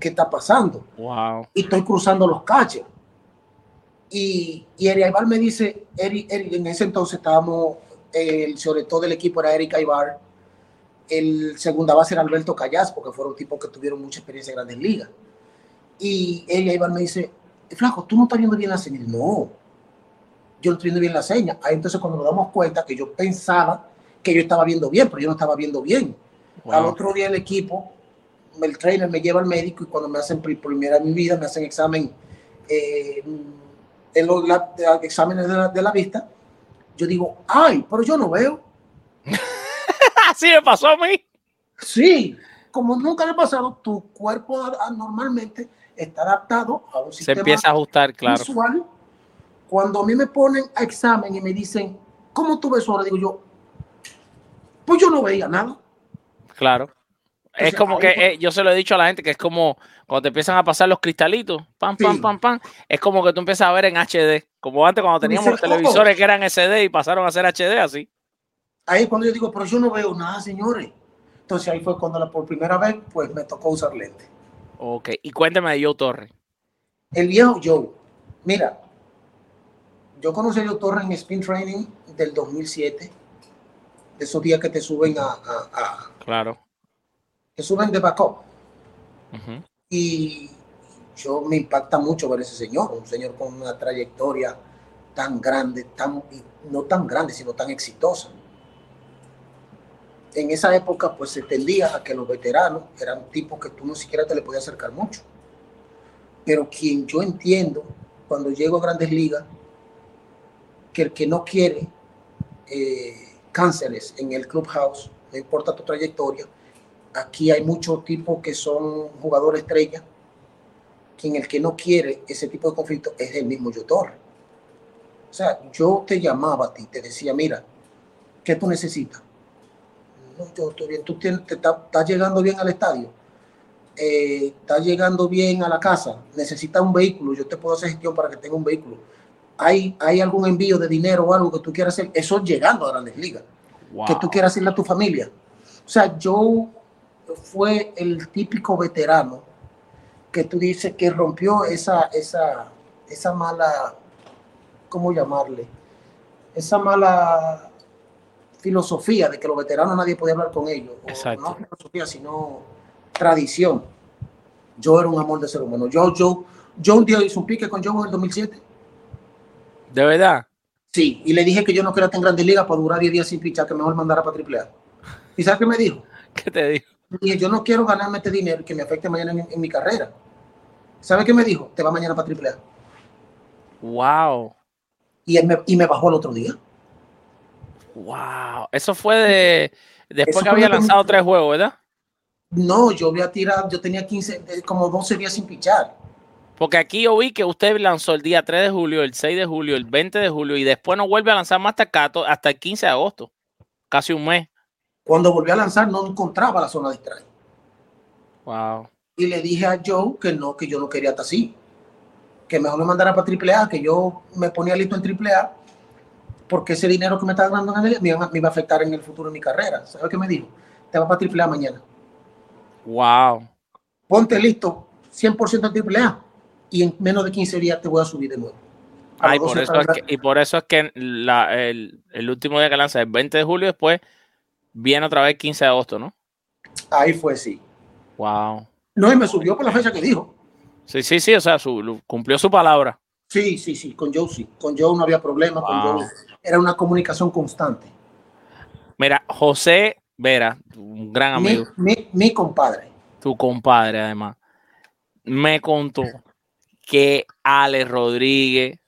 ¿qué está pasando? Wow. y estoy cruzando los caches. Y, y Eri Aibar me dice, Eri, Eri, en ese entonces estábamos, el, sobre todo el equipo era Eric Aibar, el segunda base era Alberto Callas, porque fueron tipos que tuvieron mucha experiencia en grandes ligas. Y Eri Aibar me dice, flaco, tú no estás viendo bien la seña. Y, No, yo no estoy viendo bien la seña. Ahí entonces cuando nos damos cuenta que yo pensaba que yo estaba viendo bien, pero yo no estaba viendo bien. Al Wow. otro día el equipo, el trainer me lleva al médico y cuando me hacen primera en mi vida, me hacen examen eh, en los la- exámenes de la, de la vista, yo digo, ay, pero yo no veo. Así me pasó a mí. Sí, como nunca le ha pasado, tu cuerpo normalmente está adaptado a un Se sistema empieza a ajustar, claro. visual. Cuando a mí me ponen a examen y me dicen, ¿cómo tú ves ahora? Digo yo, pues yo no veía nada. Claro. Es Entonces, como ahí que eh, yo se lo he dicho a la gente que es como cuando te empiezan a pasar los cristalitos, pam, pam, Sí. pam, pam. Es como que tú empiezas a ver en HD, como antes cuando teníamos los televisores que eran SD y pasaron a ser HD así. Ahí es cuando yo digo, pero yo no veo nada, señores. Entonces ahí fue cuando la, por primera vez, pues me tocó usar lente. Ok, y cuéntame de Joe Torre. El viejo Joe, mira, yo conocí a Joe Torres en Spin Training del 2007, de esos días que te suben a, a- a- Claro. te suben de backup. Y yo me impacta mucho ver ese señor, un señor con una trayectoria tan grande, tan, no tan grande, sino tan exitosa. En esa época, pues se tendía a que los veteranos eran tipos que tú no siquiera te le podías acercar mucho. Pero quien yo entiendo, cuando llego a grandes ligas, que el que no quiere eh, cánceres en el clubhouse, no importa tu trayectoria, aquí hay muchos tipos que son jugadores estrella, quien el que no quiere ese tipo de conflicto es el mismo yo Torre. O sea, yo te llamaba a ti, te decía, mira, ¿qué tú necesitas? No, yo estoy bien, tú te está- estás llegando bien al estadio, eh, estás llegando bien a la casa, necesitas un vehículo, yo te puedo hacer gestión para que tenga un vehículo. ¿Hay, hay algún envío de dinero o algo que tú quieras hacer? Eso llegando a grandes ligas que tú quieras hacerle a tu familia. O sea, yo fue el típico veterano que tú dices que rompió esa, esa, esa mala, ¿cómo llamarle? Esa mala filosofía de que los veteranos nadie podía hablar con ellos. O. No filosofía, sino tradición. Yo era un amor de ser humano. Yo, yo, yo un día hice un pique con Joe en el 2007. De verdad. Sí, y le dije que yo no quería estar en grandes ligas para durar 10 días sin pichar, que mejor mandara para AAA. ¿Y sabes qué me dijo? ¿Qué te dije, yo no quiero ganarme este dinero que me afecte mañana en, en mi carrera. ¿Sabes qué me dijo? Te va mañana para AAA. Wow. Y, él me, y me bajó el otro día. Wow. Eso fue de después Eso que había lanzado tres juegos, ¿verdad? No, yo voy a tirar, yo tenía 15, eh, como 12 días sin pichar. Porque aquí yo vi que usted lanzó el día 3 de julio, el 6 de julio, el 20 de julio y después no vuelve a lanzar más hasta, el 14 hasta el 15 de agosto. Casi un mes. Cuando volví a lanzar no encontraba la zona de strike. Wow. Y le dije a Joe que no, que yo no quería estar así. Que mejor me mandara para AAA, que yo me ponía listo en AAA, porque ese dinero que me estaba dando en el, me, me iba a afectar en el futuro de mi carrera. ¿Sabes qué me dijo? Te vas para AAA mañana. Wow. Ponte listo 100% en AAA y en menos de 15 días te voy a subir de nuevo. A los por 12 eso es que, y por eso es que la- el, el último día que lanza el 20 de julio, después viene otra vez 15 de agosto, ¿no? Ahí fue, sí. Wow. No, y me subió por la fecha que dijo. Sí, sí, sí, o sea, su- cumplió su palabra. Sí, sí, sí, con Joe sí. Con Joe no había problema, con. Joe era una comunicación constante. Mira, José Vera, un gran Mi, amigo, mi, mi compadre. tu compadre además, me contó que Ale Rodríguez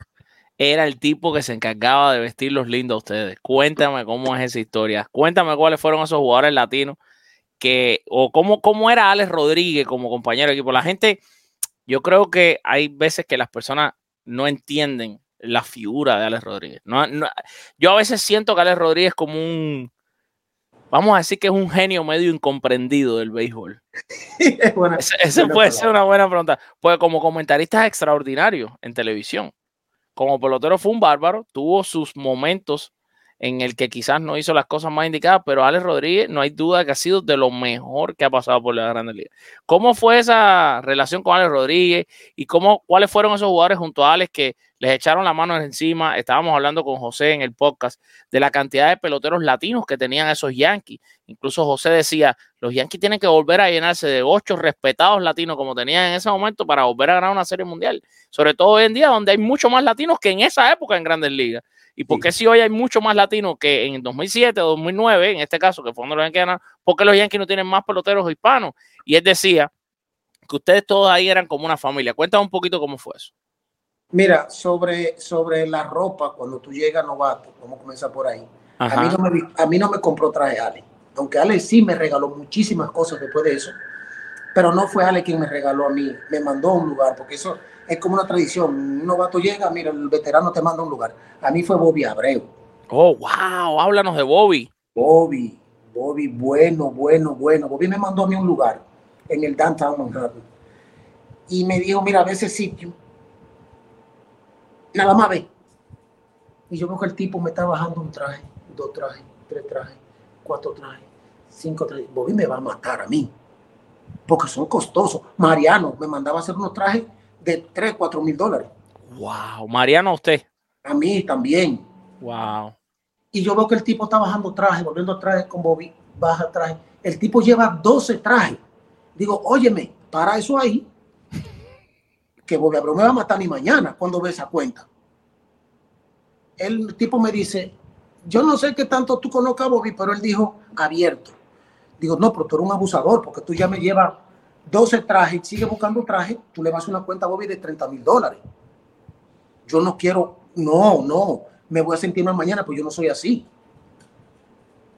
era el tipo que se encargaba de vestirlos lindos a ustedes. Cuéntame cómo es esa historia. Cuéntame cuáles fueron esos jugadores latinos que, o cómo, cómo era Alex Rodríguez como compañero de equipo. La gente, yo creo que hay veces que las personas no entienden la figura de Alex Rodríguez. No, no- yo a veces siento que Alex Rodríguez como un, vamos a decir que es un genio medio incomprendido del béisbol. Es buena- Ese, ese buena puede palabra. ser una buena pregunta. Pues como comentarista es extraordinario en televisión. Como pelotero fue un bárbaro, tuvo sus momentos en el que quizás no hizo las cosas más indicadas, pero Alex Rodríguez no hay duda que ha sido de lo mejor que ha pasado por la Grande Liga. ¿Cómo fue esa relación con Alex Rodríguez y cómo, cuáles fueron esos jugadores junto a Alex que les echaron la mano encima? Estábamos hablando con José en el podcast de la cantidad de peloteros latinos que tenían esos Yankees. Incluso José decía, los Yankees tienen que volver a llenarse de ocho respetados latinos como tenían en ese momento para volver a ganar una serie mundial. Sobre todo hoy en día, donde hay mucho más latinos que en esa época en Grandes Ligas. ¿Y por Sí. qué si hoy hay mucho más latinos que en 2007 o 2009, en este caso, que fue cuando los Yankees ganaron, por qué los Yankees no tienen más peloteros hispanos? Y él decía que ustedes todos ahí eran como una familia. Cuéntame un poquito cómo fue eso. Mira, sobre, sobre la ropa, cuando tú llegas novato, vamos a comenzar por ahí. A mí, no me, a mí no me compró traje Ale. Aunque Ale sí me regaló muchísimas cosas después de eso. Pero no fue Ale quien me regaló a mí. Me mandó a un lugar, porque eso es como una tradición. Un novato llega, mira, el veterano te manda a un lugar. A mí fue Bobby Abreu. Oh, wow, háblanos de Bobby. Bobby, Bobby, bueno, bueno, bueno. Bobby me mandó a mí un lugar en el downtown Manhattan. Y me dijo, mira, ve ese sitio. Nada más ve. Y yo veo que el tipo me está bajando un traje, dos trajes, tres trajes, cuatro trajes, cinco trajes. Bobby me va a matar a mí. Porque son costosos. Mariano me mandaba a hacer unos trajes de tres, cuatro mil dólares. Wow, Mariano, usted. A mí también. Wow. y yo veo que el tipo está bajando traje, volviendo a traje con Bobby, baja traje. El tipo lleva 12 trajes. Digo, óyeme, para eso ahí, que Bobby Abreu me va a matar ni mañana cuando ve esa cuenta. El tipo me dice, yo no sé qué tanto tú conozcas a Bobby, pero él dijo abierto. Digo, no, pero tú eres un abusador, porque tú ya me llevas 12 trajes y sigues buscando traje, tú le vas a una cuenta a Bobby de 30 mil dólares. Yo no quiero, no, no, me voy a sentir mal mañana, pues yo no soy así.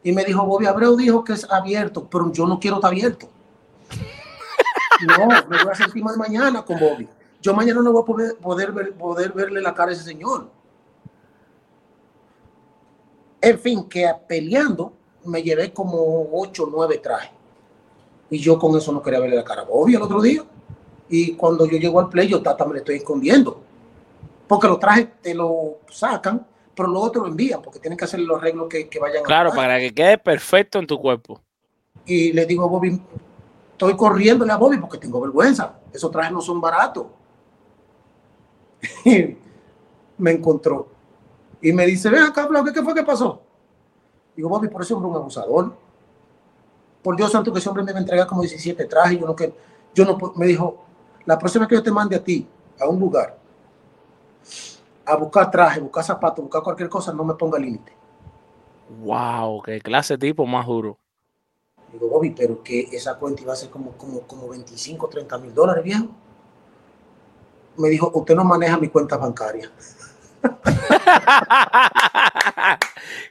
Y me dijo, Bobby Abreu dijo que es abierto, pero yo no quiero estar abierto. No, me voy a sentir mal mañana con Bobby. Yo mañana no voy a poder, poder, ver- poder verle la cara a ese señor. En fin, que peleando me llevé como 8 o 9 trajes. Y yo con eso no quería verle la cara a Bobby el otro día. Y cuando yo llego al play, yo tata me le estoy escondiendo. Porque los trajes te lo sacan, pero luego te lo envían, porque tienen que hacer los arreglos que, que vayan Claro, a para que quede perfecto en tu cuerpo. y le digo a Bobby, estoy corriéndole a Bobby porque tengo vergüenza. Esos trajes no son baratos. Y me encontró y me dice, ven acá, ¿qué, qué fue que pasó? Digo, Bobby, por ese hombre es un abusador. Por Dios santo que ese hombre me va a entregar como 17 trajes. Yo no, que, yo no, me dijo, la próxima que yo te mande a ti a un lugar a buscar traje, buscar zapatos, buscar cualquier cosa, no me ponga límite. Wow, qué clase de tipo más duro. Digo, Bobby, pero que esa cuenta iba a ser como, como, como 25, 30 mil dólares, viejo. Me dijo, usted no maneja mi cuenta bancaria.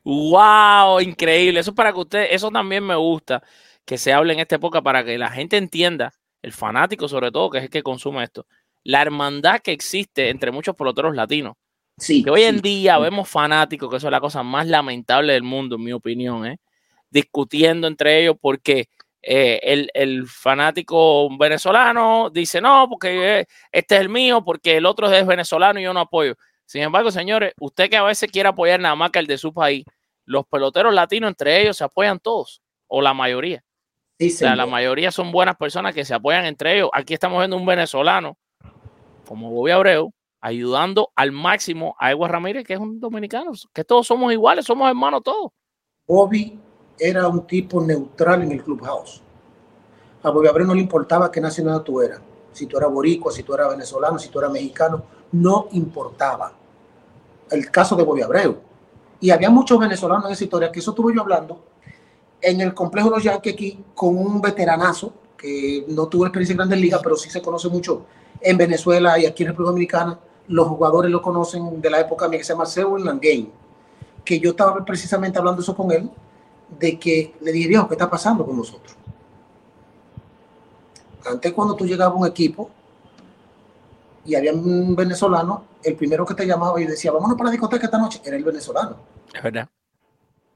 Wow, increíble. Eso es para que usted, eso también me gusta que se hable en esta época para que la gente entienda, el fanático sobre todo, que es el que consume esto, la hermandad que existe entre muchos peloteros latinos. Sí. Que hoy en sí. día vemos fanáticos, que eso es la cosa más lamentable del mundo, en mi opinión, ¿eh? discutiendo entre ellos porque eh, el, el fanático venezolano dice no, porque eh, este es el mío, porque el otro es venezolano y yo no apoyo. Sin embargo, señores, usted que a veces quiere apoyar nada más que el de su país, los peloteros latinos entre ellos se apoyan todos, o la mayoría. Sí, O sea, la mayoría son buenas personas que se apoyan entre ellos. Aquí estamos viendo un venezolano como Bobby Abreu ayudando al máximo a Edward Ramírez, que es un dominicano, que todos somos iguales, somos hermanos todos. Bobby era un tipo neutral en el clubhouse. A Bobby Abreu no le importaba qué nacionalidad tú eras. Si tú eras boricua, si tú eras venezolano, si tú eras mexicano, no importaba. El caso de Bobby Abreu. Y había muchos venezolanos en esa historia, que eso estuve yo hablando en el complejo de los Yankees aquí con un veteranazo que no tuvo experiencia en grandes ligas, pero sí se conoce mucho en Venezuela y aquí en República Dominicana. Los jugadores lo conocen de la época mía que se llama Sewell Langane, que yo estaba precisamente hablando eso con él, de que le dije, viejo, ¿qué está pasando con nosotros? Antes cuando tú llegabas a un equipo y había un venezolano, el primero que te llamaba y decía, vámonos para la discoteca esta noche, era el venezolano. Es verdad.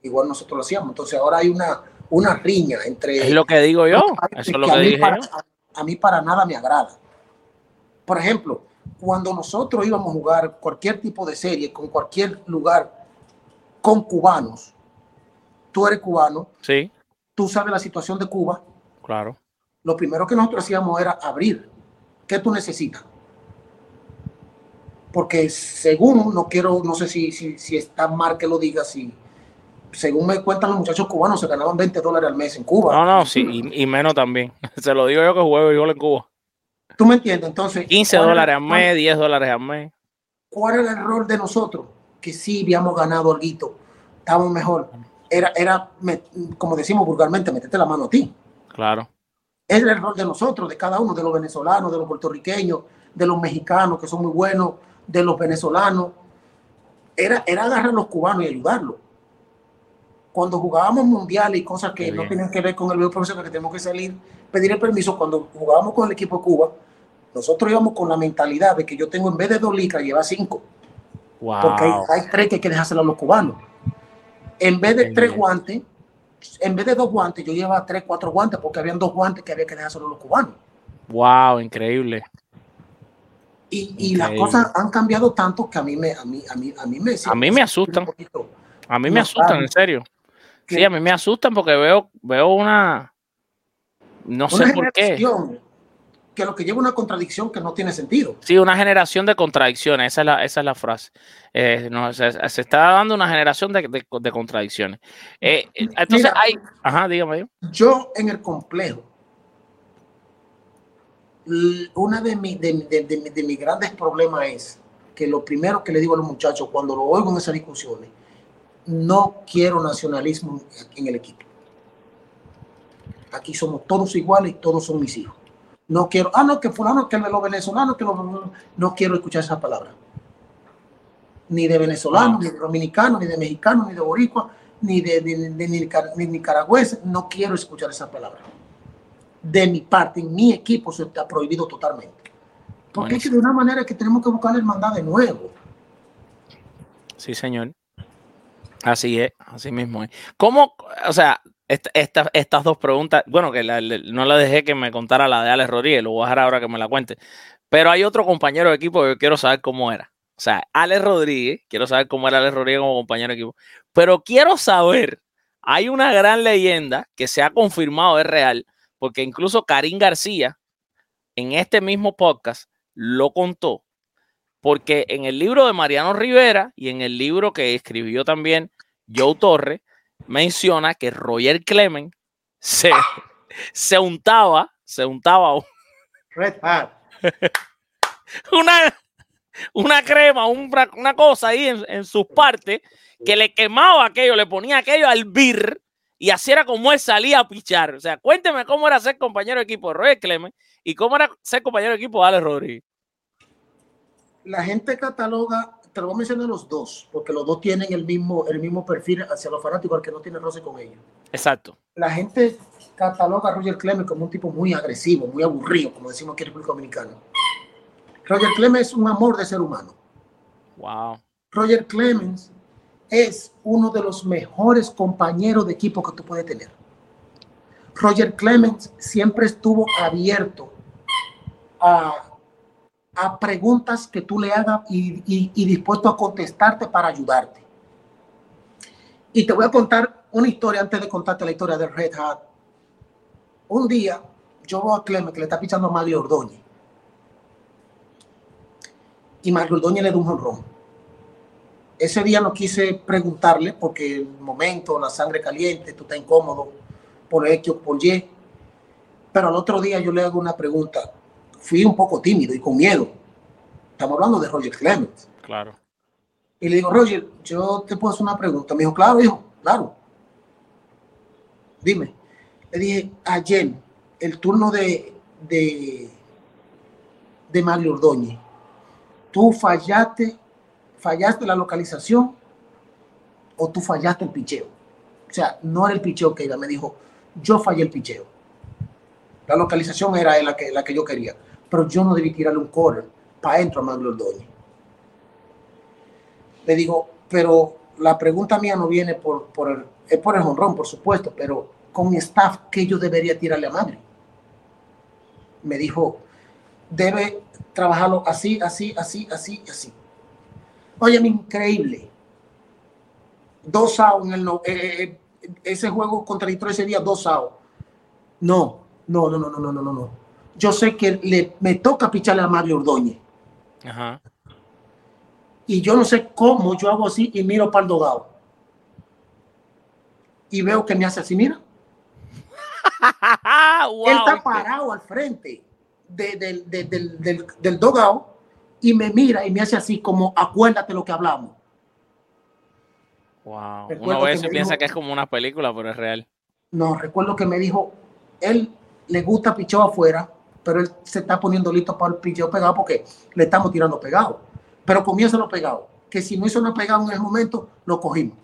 Igual nosotros lo hacíamos. Entonces ahora hay una, una riña entre... Es lo que digo yo. Eso es que lo a que mí dije para- yo. a- a mí para nada me agrada. Por ejemplo, cuando nosotros íbamos a jugar cualquier tipo de serie con cualquier lugar con cubanos, tú eres cubano, Sí, tú sabes la situación de Cuba, claro. lo primero que nosotros hacíamos era abrir. ¿Qué tú necesitas? Porque según, no quiero, no sé si, si, si está mal que lo diga, si según me cuentan los muchachos cubanos, se ganaban 20 dólares al mes en Cuba. No, no, sí, y, y menos también. Se lo digo yo que juego béisbol en Cuba. ¿Tú me entiendes? Entonces, 15 ¿cuál era- dólares al mes, 10 dólares al mes. ¿Cuál era el error de nosotros? Que sí habíamos ganado algo, estábamos mejor. Era, era me- como decimos vulgarmente, meterte la mano a ti. Claro. Es el error de nosotros, de cada uno, de los venezolanos, de los puertorriqueños, de los mexicanos, que son muy buenos, de los venezolanos, era, era agarrar a los cubanos y ayudarlos. Cuando jugábamos mundiales y cosas que Qué no bien. tienen que ver con el video profesional, que tenemos que salir, pedir el permiso, cuando jugábamos con el equipo de Cuba, nosotros íbamos con la mentalidad de que yo tengo en vez de dos licras, llevar cinco Wow. porque hay, hay tres que hay que dejárselo a los cubanos. En vez de Qué tres bien. guantes, en vez de dos guantes, yo llevaba tres, cuatro guantes, porque habían dos guantes que había que dejárselo a los cubanos. Wow, increíble. Y, y las cosas han cambiado tanto que a mí me, a mí, a mí, a mí me, A mí me asustan. A mí me asustan, en serio. Sí, a mí me asustan porque veo, veo una. No sé por qué. que lo que lleva una contradicción que no tiene sentido. Sí, una generación de contradicciones, esa es la, esa es la frase. Eh, no, se, se está dando una generación de, de- de contradicciones. Eh, eh, entonces Mira. hay. Ajá, dígame. Yo en el complejo, una de, mi- de, de- de mi- de mis grandes problemas es que lo primero que le digo a los muchachos cuando lo oigo en esas discusiones, no quiero nacionalismo en el equipo. Aquí somos todos iguales y todos son mis hijos. No quiero, ah, no, que fulano, que los venezolanos, que los, no quiero escuchar esa palabra. Ni de venezolanos, ni de dominicanos, ni de mexicanos, ni de boricua, ni de, nicar- ni nicaragüenses. No quiero escuchar esa palabra. De mi parte, en mi equipo, eso está prohibido totalmente. Porque es que de una manera que tenemos que buscar la hermandad de nuevo. Sí, señor. Así es, así mismo es. ¿Cómo, o sea, esta- esta- estas dos preguntas, bueno, que la- no le dejé que me contara la de Alex Rodríguez, lo voy a dejar ahora que me la cuente, pero hay otro compañero de equipo que yo quiero saber cómo era. O sea, Alex Rodríguez, quiero saber cómo era Alex Rodríguez como compañero de equipo, pero quiero saber, hay una gran leyenda que se ha confirmado es real, porque incluso Karim García, en este mismo podcast, lo contó, porque en el libro de Mariano Rivera y en el libro que escribió también Joe Torre, menciona que Roger Clement se, se untaba, se untaba Red Hat. una, una crema, un una cosa ahí en, en sus partes que le quemaba aquello, le ponía aquello al bir y así era como él salía a pichar. O sea, cuénteme cómo era ser compañero de equipo de Roger Clement y cómo era ser compañero de equipo de Alex Rodríguez. La gente cataloga, te lo voy a mencionar los dos, porque los dos tienen el mismo, el mismo perfil hacia los fanáticos, al que no tiene roce con ellos. Exacto. la gente cataloga a Roger Clemens como un tipo muy agresivo, muy aburrido, como decimos aquí en República Dominicana. Roger Clemens es un amor de ser humano. Wow. Roger Clemens es uno de los mejores compañeros de equipo que tú puedes tener. Roger Clemens siempre estuvo abierto a, preguntas que tú le hagas y, y- dispuesto a contestarte para ayudarte. Y te voy a contar una historia antes de contarte la historia de Red Hat. Un día yo veo a Clemens que le está pichando a Mario Ordóñez. Y Mario Ordóñez le da un jonrón. Ese día no quise preguntarle porque el momento, la sangre caliente, tú estás incómodo por X o por Y. Pero al otro día yo le hago una pregunta. Fui un poco tímido y con miedo. Estamos hablando de Roger Clemens. Claro. Y le digo, Roger, yo te puedo hacer una pregunta. Me dijo, claro, hijo, claro. Dime. Le dije, ayer, el turno de, de, de Mario Ordóñez, ¿tú fallaste, fallaste la localización o tú fallaste el picheo? O sea, no era el picheo que iba. Me dijo, yo fallé el picheo. La localización era la que, la que yo quería. Pero yo no debí tirarle un corner para adentro a Mario Ordóñez. Le digo, pero la pregunta mía no viene por, por el, es por el honrón, por supuesto, pero con mi staff, ¿qué yo debería tirarle a Madrid? Me dijo, debe trabajarlo así, así, así, así, así. Óyeme, increíble. 2 a 1 eh, ese juego contra Detroit sería 2 a 1. No, no, no, no, no, no, no, no. Yo sé que le, me toca picharle a Mario Ordóñez. Ajá. Y yo no sé cómo yo hago así y miro para el dogado. Y veo que me hace así, mira. wow, Él está parado al frente de, del, del, del dogado y me mira y me hace así como, acuérdate lo que hablamos. Wow. Recuerdo Uno ve eso y piensa dijo- que es como una película, pero es real. No, recuerdo que me dijo, él le gusta picheo afuera, pero él se está poniendo listo para el picheo pegado porque le estamos tirando pegado. pero comienza lo pegado. Que si no hizo una pegada en el momento, lo cogimos.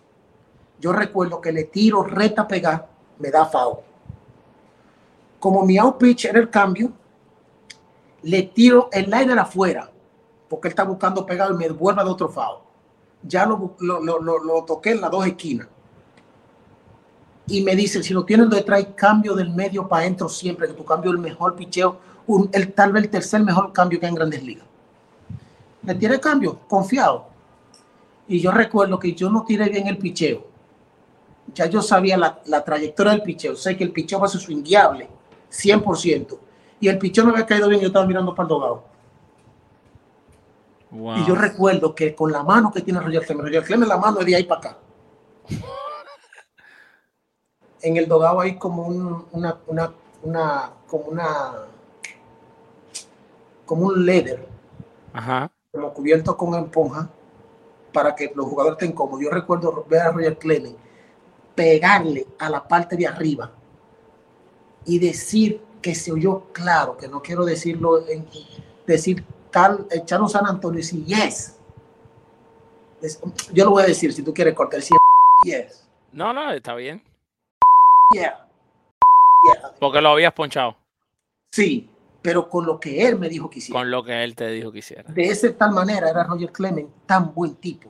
Yo recuerdo que le tiro reta pegar, me da foul. Como mi out pitch era el cambio, le tiro el liner afuera, porque él está buscando pegado y me devuelve de otro foul. Ya lo, lo, lo- lo- toqué en las dos esquinas. Y me dice, si lo tienes detrás, cambio del medio para adentro siempre, que tu cambio el mejor picheo, el, tal vez el tercer mejor cambio que hay en Grandes Ligas. Le tiré el cambio, confiado. Y yo recuerdo que yo no tiré bien el picheo. Ya yo sabía la, la trayectoria del picheo. Sé que el picheo va a ser swingueable, 100%. Y el picheo no había caído bien, yo estaba mirando para el dogado. Wow. Y yo recuerdo que con la mano que tiene Roger Clemens, Roger Clemens la mano es de ahí para acá. En el dogado hay como un, una, una, una, como una, como un leather, Ajá. como cubierto con esponja, para que los jugadores estén cómodos. Yo recuerdo ver a Roger Clemens pegarle a la parte de arriba y decir que se oyó claro, que no quiero decirlo, en, decir tal, echar un San Antonio y decir yes. Es- yo lo voy a decir si tú quieres cortar, decir yes, No, no, está bien. yeah, yeah. Porque lo habías ponchado Sí, pero con lo que él me dijo que hiciera. con lo que él te dijo que hiciera. De esa tal manera era Roger Clemens tan buen tipo.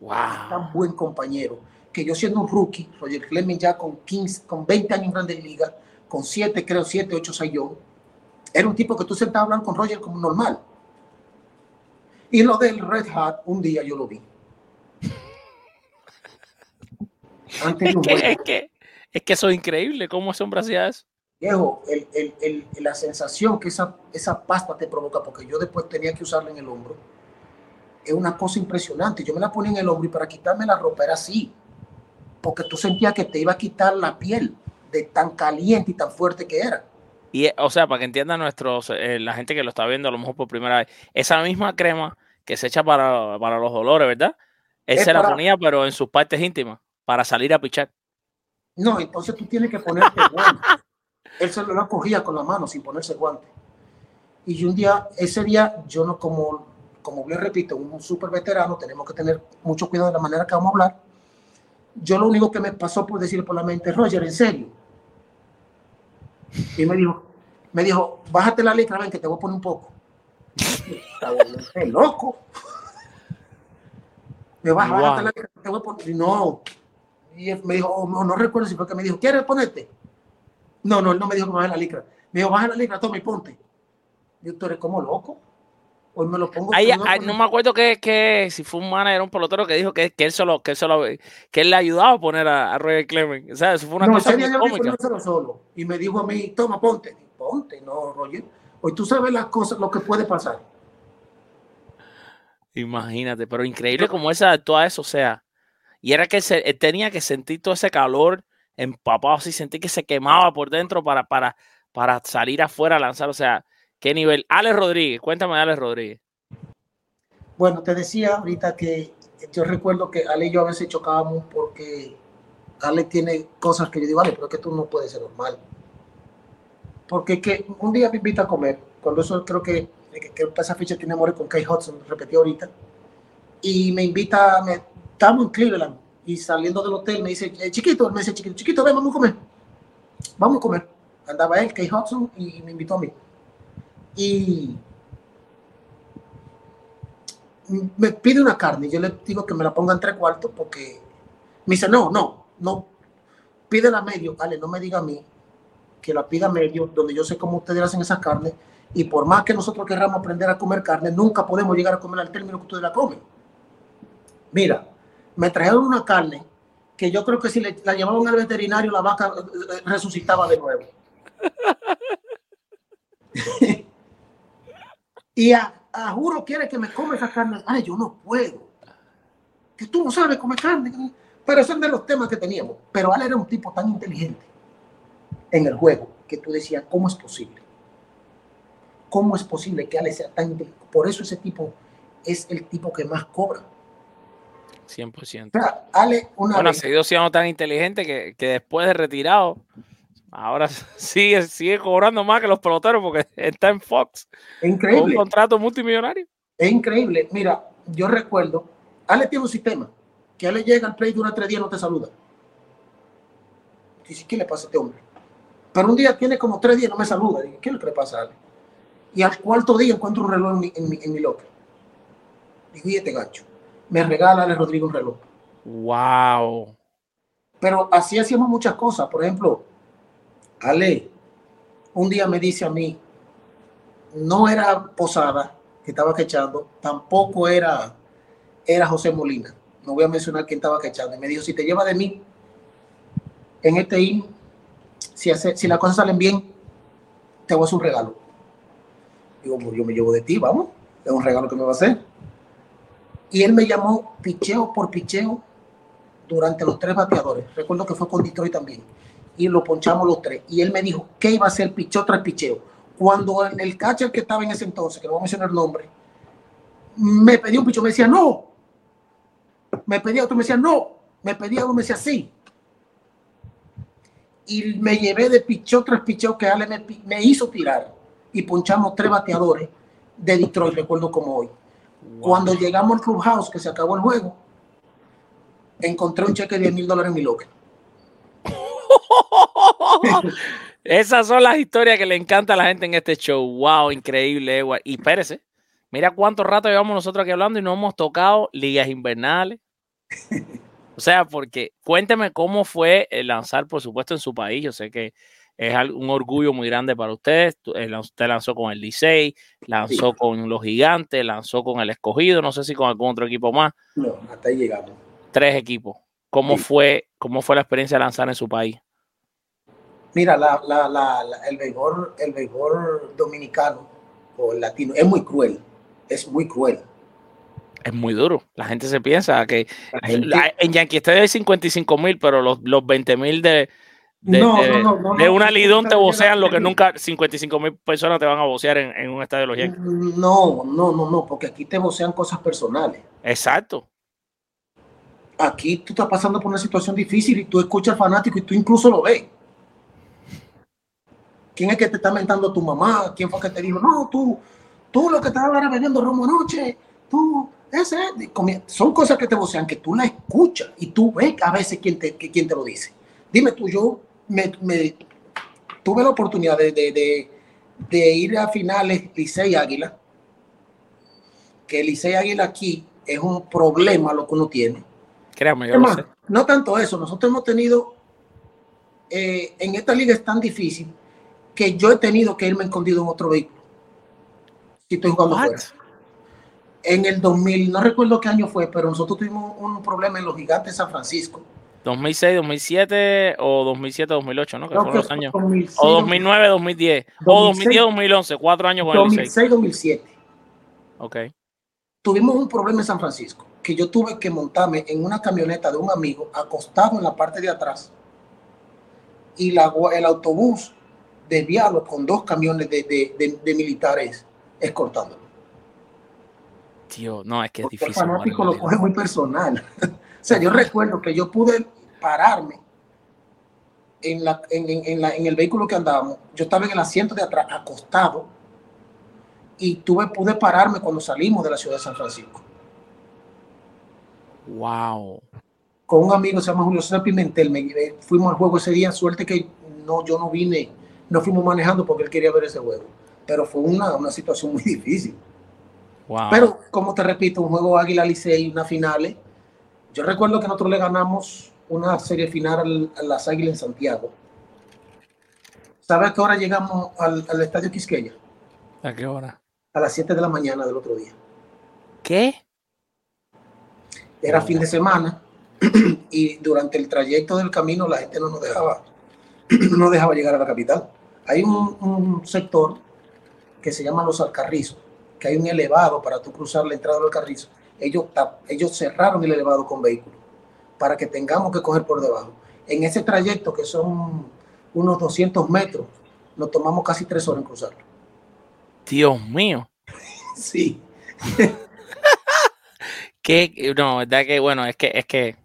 tan Wow. buen compañero, que yo siendo un rookie, Roger Clemens ya con 15, con 20 años en Grandes Ligas, con 7, creo 7, 8 sayón, era un tipo que tú sentabas a hablar con Roger como normal. Y lo del Red Hat, un día yo lo vi. Antes Es que, es que, es que eso es increíble. ¿Cómo ese hombre hacía eso? Viejo, el- el- el- la sensación que esa, esa pasta te provoca, porque yo después tenía que usarla en el hombro, es una cosa impresionante. Yo me la ponía en el hombro y para quitarme la ropa era así, porque tú sentías que te iba a quitar la piel de tan caliente y tan fuerte que era. Y, o sea, para que entiendan nuestros, eh, la gente que lo está viendo a lo mejor por primera vez, esa misma crema que se echa para, para los dolores, ¿verdad? Él Es se la ponía, pero en sus partes íntimas, para salir a pichar. No, entonces tú tienes que ponerte guantes. Él se lo cogía con la mano sin ponerse guantes. Y yo un día, ese día, yo no como, como les repito, un súper veterano, tenemos que tener mucho cuidado de la manera que vamos a hablar. Yo lo único que me pasó por decir por la mente, Roger, en serio. Y me dijo, me dijo, bájate la licra, ven que te voy a poner un poco. Está loco. Me baja, Wow. bájate la licra, te voy a poner. Y no. Y él me dijo, oh, no, no recuerdo si fue que me dijo, ¿quieres ponerte? No, no, él no me dijo que baje la licra. Me dijo, baja la licra, toma y ponte. Yo, tú eres como loco. Hoy me lo pongo. Ahí- pero ahí- no me acuerdo que, que si fue un manager un pelotero que dijo que, que él solo, que él solo, que él le ayudaba a poner a, a Roger Clemens. O sea, eso fue una no, cosa muy cómica. solo. Y me dijo a mí, toma, ponte. Ponte, no, Roger. Hoy tú sabes las cosas, lo que puede pasar. Imagínate, pero increíble como él se adaptó a eso, o sea, y era que se- él tenía que sentir todo ese calor empapado, así sentir que se quemaba por dentro para, para, para salir afuera a lanzar, o sea, qué nivel. Alex Rodríguez, cuéntame de Alex Rodríguez. Bueno, te decía ahorita que yo recuerdo que Ale y yo a veces chocábamos porque Ale tiene cosas que yo digo, Ale, pero es que tú no puedes ser normal. Porque que un día me invita a comer, cuando eso creo que, que, que esa ficha tiene amor con Kay Hudson, repetí ahorita, y me invita, me, estamos en Cleveland, y saliendo del hotel me dice, "Eh, chiquito, me dice, chiquito, chiquito, ven, vamos a comer, vamos a comer. Andaba él, Kay Hudson, y me invitó a mí. Y me pide una carne, yo le digo que me la ponga en tres cuartos porque me dice, no, no, no, pídela medio, Ale, no me diga a mí que la pida a medio, donde yo sé cómo ustedes hacen esa carne, y por más que nosotros queramos aprender a comer carne, nunca podemos llegar a comer al término que ustedes la comen. Mira, me trajeron una carne que yo creo que si la llevaban al veterinario, la vaca eh, eh, resucitaba de nuevo. y a, a juro quiere que me come esa carne. Ay, yo no puedo. Que tú no sabes comer carne. Pero son de los temas que teníamos. Pero Ale era un tipo tan inteligente en el juego que tú decías, ¿cómo es posible? ¿Cómo es posible que Ale sea tan? Por eso ese tipo es el tipo que más cobra. 100%. O sea, Ale una Bueno, ha vez, seguido siendo tan inteligente que, que después de retirado, ahora sigue, sigue cobrando más que los peloteros porque está en Fox es con un increíble. contrato multimillonario. Es increíble. Mira, yo recuerdo, Ale tiene un sistema, que Ale llega al play, dura tres días, no te saluda. Dice, ¿qué le pasa a este hombre? Pero un día tiene como tres días, no me saluda. Digo, ¿qué es lo que le pasa a Ale? Y al cuarto día encuentro un reloj en mi, en mi, en mi locker. Digo, ¿y este gancho? Me regala Ale Rodrigo un reloj. Wow. Pero así hacíamos muchas cosas. Por ejemplo, Ale, un día me dice a mí, no era Posada que estaba quechando, tampoco era, era José Molina. No voy a mencionar quién estaba quechando. Y me dijo, si te lleva de mí en este IN, si, hace, si las cosas salen bien, te voy a hacer un regalo. Digo, pues yo me llevo de ti, vamos, es un regalo que me va a hacer. Y él me llamó picheo por picheo durante los tres bateadores. Recuerdo que fue con Detroit también. Y lo ponchamos los tres. Y él me dijo que iba a ser picheo tras picheo. Cuando en el catcher que estaba en ese entonces, que no voy a mencionar el nombre, me pedía un picheo, me decía no. Me pedía otro, me decía no. Me pedía uno, me decía sí. Y me llevé de picheo tras picheo que Ale me, me hizo tirar. Y ponchamos tres bateadores de Detroit, recuerdo como hoy. Cuando llegamos al clubhouse, que se acabó el juego, encontré un cheque de 10 mil dólares en mi locker. Esas son las historias que le encanta a la gente en este show. Wow, increíble, Edward. Y espérese, mira cuánto rato llevamos nosotros aquí hablando y no hemos tocado ligas invernales. O sea, porque cuénteme cómo fue lanzar, por supuesto, en su país. Yo sé que es un orgullo muy grande para usted. Tú- eh, Usted lanzó con el Licey, lanzó con los Gigantes, lanzó con el Escogido, no sé si con algún otro equipo más. No, hasta ahí llegamos. Tres equipos. ¿Cómo Sí. fue, cómo fue la experiencia de lanzar en su país? Mira, la, la, la, la- el, béisbol, el béisbol dominicano o latino es muy cruel. Es muy cruel. Es muy duro. La gente se piensa que gente- en Yankee Stadium hay 55 mil, pero los, los 20 mil de, de, No, de- no, no, no, de no, una no, lidón te vocean lo que nunca 55 mil personas te van a vocear en, en un estadio de los Yankees. No, no, no, no, porque aquí te vocean cosas personales. Exacto. Aquí tú estás pasando por una situación difícil y tú escuchas al fanático y tú incluso lo ves. ¿Quién es que te está mentando tu mamá? ¿Quién fue que te dijo, no, tú, tú lo que estabas bebiendo romo anoche, tú, ese, y comie- son cosas que te vocean, que tú la escuchas y tú ves a veces quién te, quién te lo dice. Dime tú, yo me, me- tuve la oportunidad de, de- de- de ir a finales Licey Águila, que Licey Águila aquí es un problema lo que uno tiene. Créame, yo Es lo más, sé. no tanto eso, nosotros hemos tenido, eh, en esta liga es tan difícil que yo he tenido que irme escondido en otro vehículo. Si estoy jugando fuera. En el 2000, no recuerdo qué año fue, pero nosotros tuvimos un problema en los gigantes de San Francisco. 2006, 2007 o 2007, 2008, ¿no? Que fueron los años. 2006, O 2009, 2010. O 2006. 2010, 2011. Cuatro años con el Licey. 2006, 2007. Ok. Tuvimos un problema en San Francisco, que yo tuve que montarme en una camioneta de un amigo acostado en la parte de atrás y la el autobús desviarlo con dos camiones de, de- de- de militares escoltándolo. Tío, no, es que es Porque el difícil. en fanático lo coge muy personal. o sea, yo recuerdo que yo pude pararme en, la, en, en- la- en el vehículo que andábamos. Yo estaba en el asiento de atrás, acostado, y tuve, pude pararme cuando salimos de la ciudad de San Francisco. Wow. Con un amigo se llama Julio César Pimentel, me llevé- fuimos al juego ese día. Suerte que no, yo no vine, no fuimos manejando porque él quería ver ese juego. Pero fue una, una situación muy difícil. Wow. Pero, como te repito, un juego Águila Licey, una finales. Yo recuerdo que nosotros le ganamos una serie final al- a las Águilas en Santiago. ¿Sabes a qué hora llegamos al, al estadio Quisqueya? ¿A qué hora? A las 7 de la mañana del otro día. ¿Qué? Era fin de semana y durante el trayecto del camino la gente no nos dejaba, no dejaba llegar a la capital. Hay un, un sector que se llama Los Alcarrizos, que hay un elevado para tú cruzar la entrada del Alcarrizo. Ellos, ellos cerraron el elevado con vehículos para que tengamos que coger por debajo. En ese trayecto, que son unos 200 metros, nos tomamos casi tres horas en cruzarlo. Dios mío. Sí. Que no, verdad que bueno, es que es que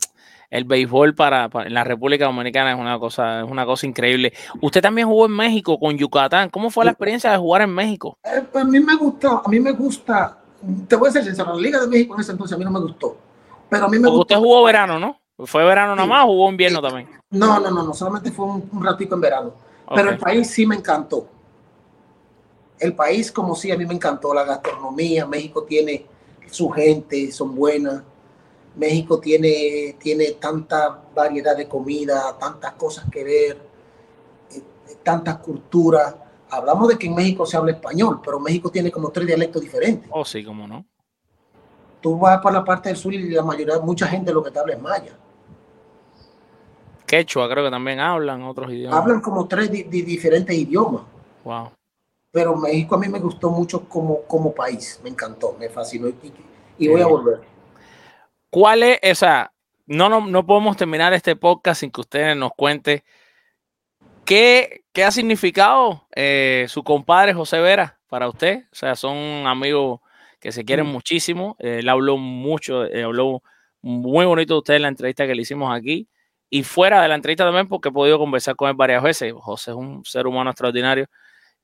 el béisbol para, para- en la República Dominicana es una cosa, es una cosa increíble. Usted también jugó en México con Yucatán. ¿Cómo fue la experiencia de jugar en México? Eh, pues, a mí me gusta, a mí me gusta te voy a ser sincero, la Liga de México en ese entonces a mí no me gustó. Pero a mí me Porque gustó. usted jugó verano, ¿no? Fue verano nada Sí. más, o jugó invierno también. No, no, no, no, solamente fue un, un ratico en verano. Pero el país sí me encantó. El país como sí, a mí me encantó. La gastronomía, México tiene su gente, son buenas. México tiene, tiene tanta variedad de comida, tantas cosas que ver, eh, eh, tantas culturas. Hablamos de que en México se habla español, pero México tiene como tres dialectos diferentes. Oh, sí, cómo no. Tú vas para la parte del sur y la mayoría, mucha gente lo que te habla es maya. Quechua creo que también hablan otros idiomas. Hablan como tres di- di- diferentes idiomas. Wow. pero México a mí me gustó mucho como, como país, me encantó, me fascinó y, y voy a volver. ¿Cuál es esa? No, no, no podemos terminar este podcast sin que ustedes nos cuente qué, qué ha significado eh, su compadre José Vera para usted. O sea, son amigos que se quieren Mm. muchísimo. Eh, él habló mucho, eh, habló muy bonito de usted en la entrevista que le hicimos aquí. Y fuera de la entrevista también, porque he podido conversar con él varias veces. José es un ser humano extraordinario.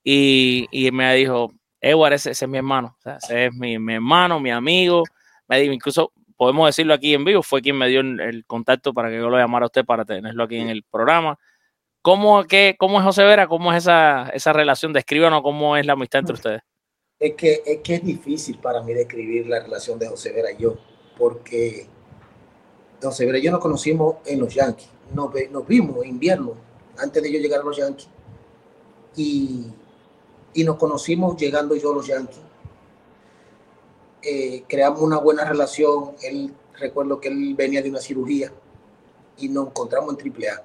Y, y me dijo, Edward, ese, ese es mi hermano. O sea, ese es mi, mi hermano, mi amigo. Me dijo, incluso podemos decirlo aquí en vivo, fue quien me dio el, contacto para que yo lo llamara a usted para tenerlo aquí en el programa. ¿Cómo, qué, cómo es José Vera? ¿Cómo es esa, esa relación? Descríbanos cómo es la amistad entre ustedes. Es que, es que es difícil para mí describir la relación de José Vera y yo, porque José Vera y yo nos conocimos en los Yankees, nos vimos en invierno, antes de yo llegar a los Yankees, y, y nos conocimos llegando yo a los Yankees. Eh, creamos una buena relación, él, recuerdo que él venía de una cirugía y nos encontramos en AAA.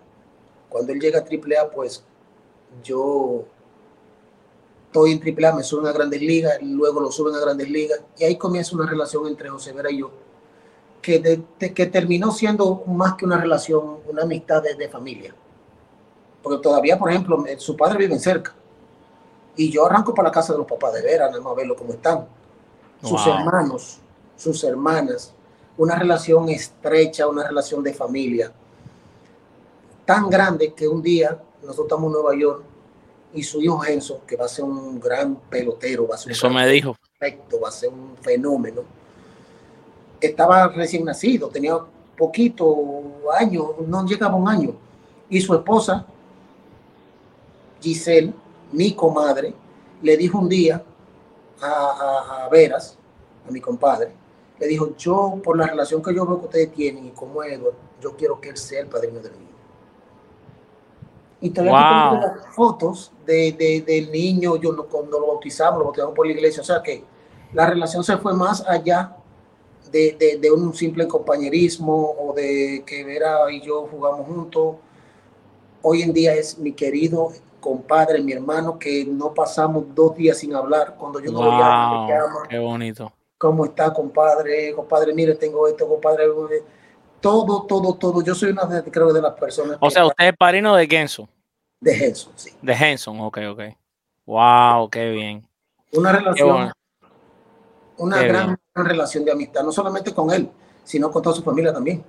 Cuando él llega a AAA, pues yo estoy en AAA, me suben a Grandes Ligas, luego lo suben a Grandes Ligas, y ahí comienza una relación entre José Vera y yo, que, que terminó siendo más que una relación, una amistad de, familia. Porque todavía, por ejemplo, su padre vive cerca, y yo arranco para la casa de los papás de Vera, nada más verlo cómo están. Sus Wow. hermanos, sus hermanas, una relación estrecha, una relación de familia, tan grande que un día nosotros estamos en Nueva York y su hijo Enzo, que va a ser un gran pelotero, va a ser un Eso gran me dijo. perfecto, va a ser un fenómeno. Estaba recién nacido, tenía poquito años, no llegaba un año. Y su esposa, Giselle, mi comadre, le dijo un día a, a- a Veras, a mi compadre, le dijo, yo por la relación que yo veo que ustedes tienen y como Edward, yo quiero que él sea el padrino del niño. Y todavía Wow. tengo las fotos de, de- del niño, yo cuando lo bautizamos, lo bautizamos por la iglesia, o sea que la relación se fue más allá de, de- de un simple compañerismo o de que Vera y yo jugamos juntos. Hoy en día es mi querido compadre, mi hermano, que no pasamos dos días sin hablar. Cuando yo no lo llamo, me Wow, llama. qué bonito. ¿Cómo está, compadre? Compadre, mire, tengo esto, compadre. Todo, todo, todo. Yo soy una de, creo, de las personas O sea, usted es padrino de Genso, de Henson, sí. de Henson, ok, ok. Wow, qué bien. Una relación, bueno. una Qué gran, bien. gran relación de amistad, no solamente con él, sino con toda su familia también.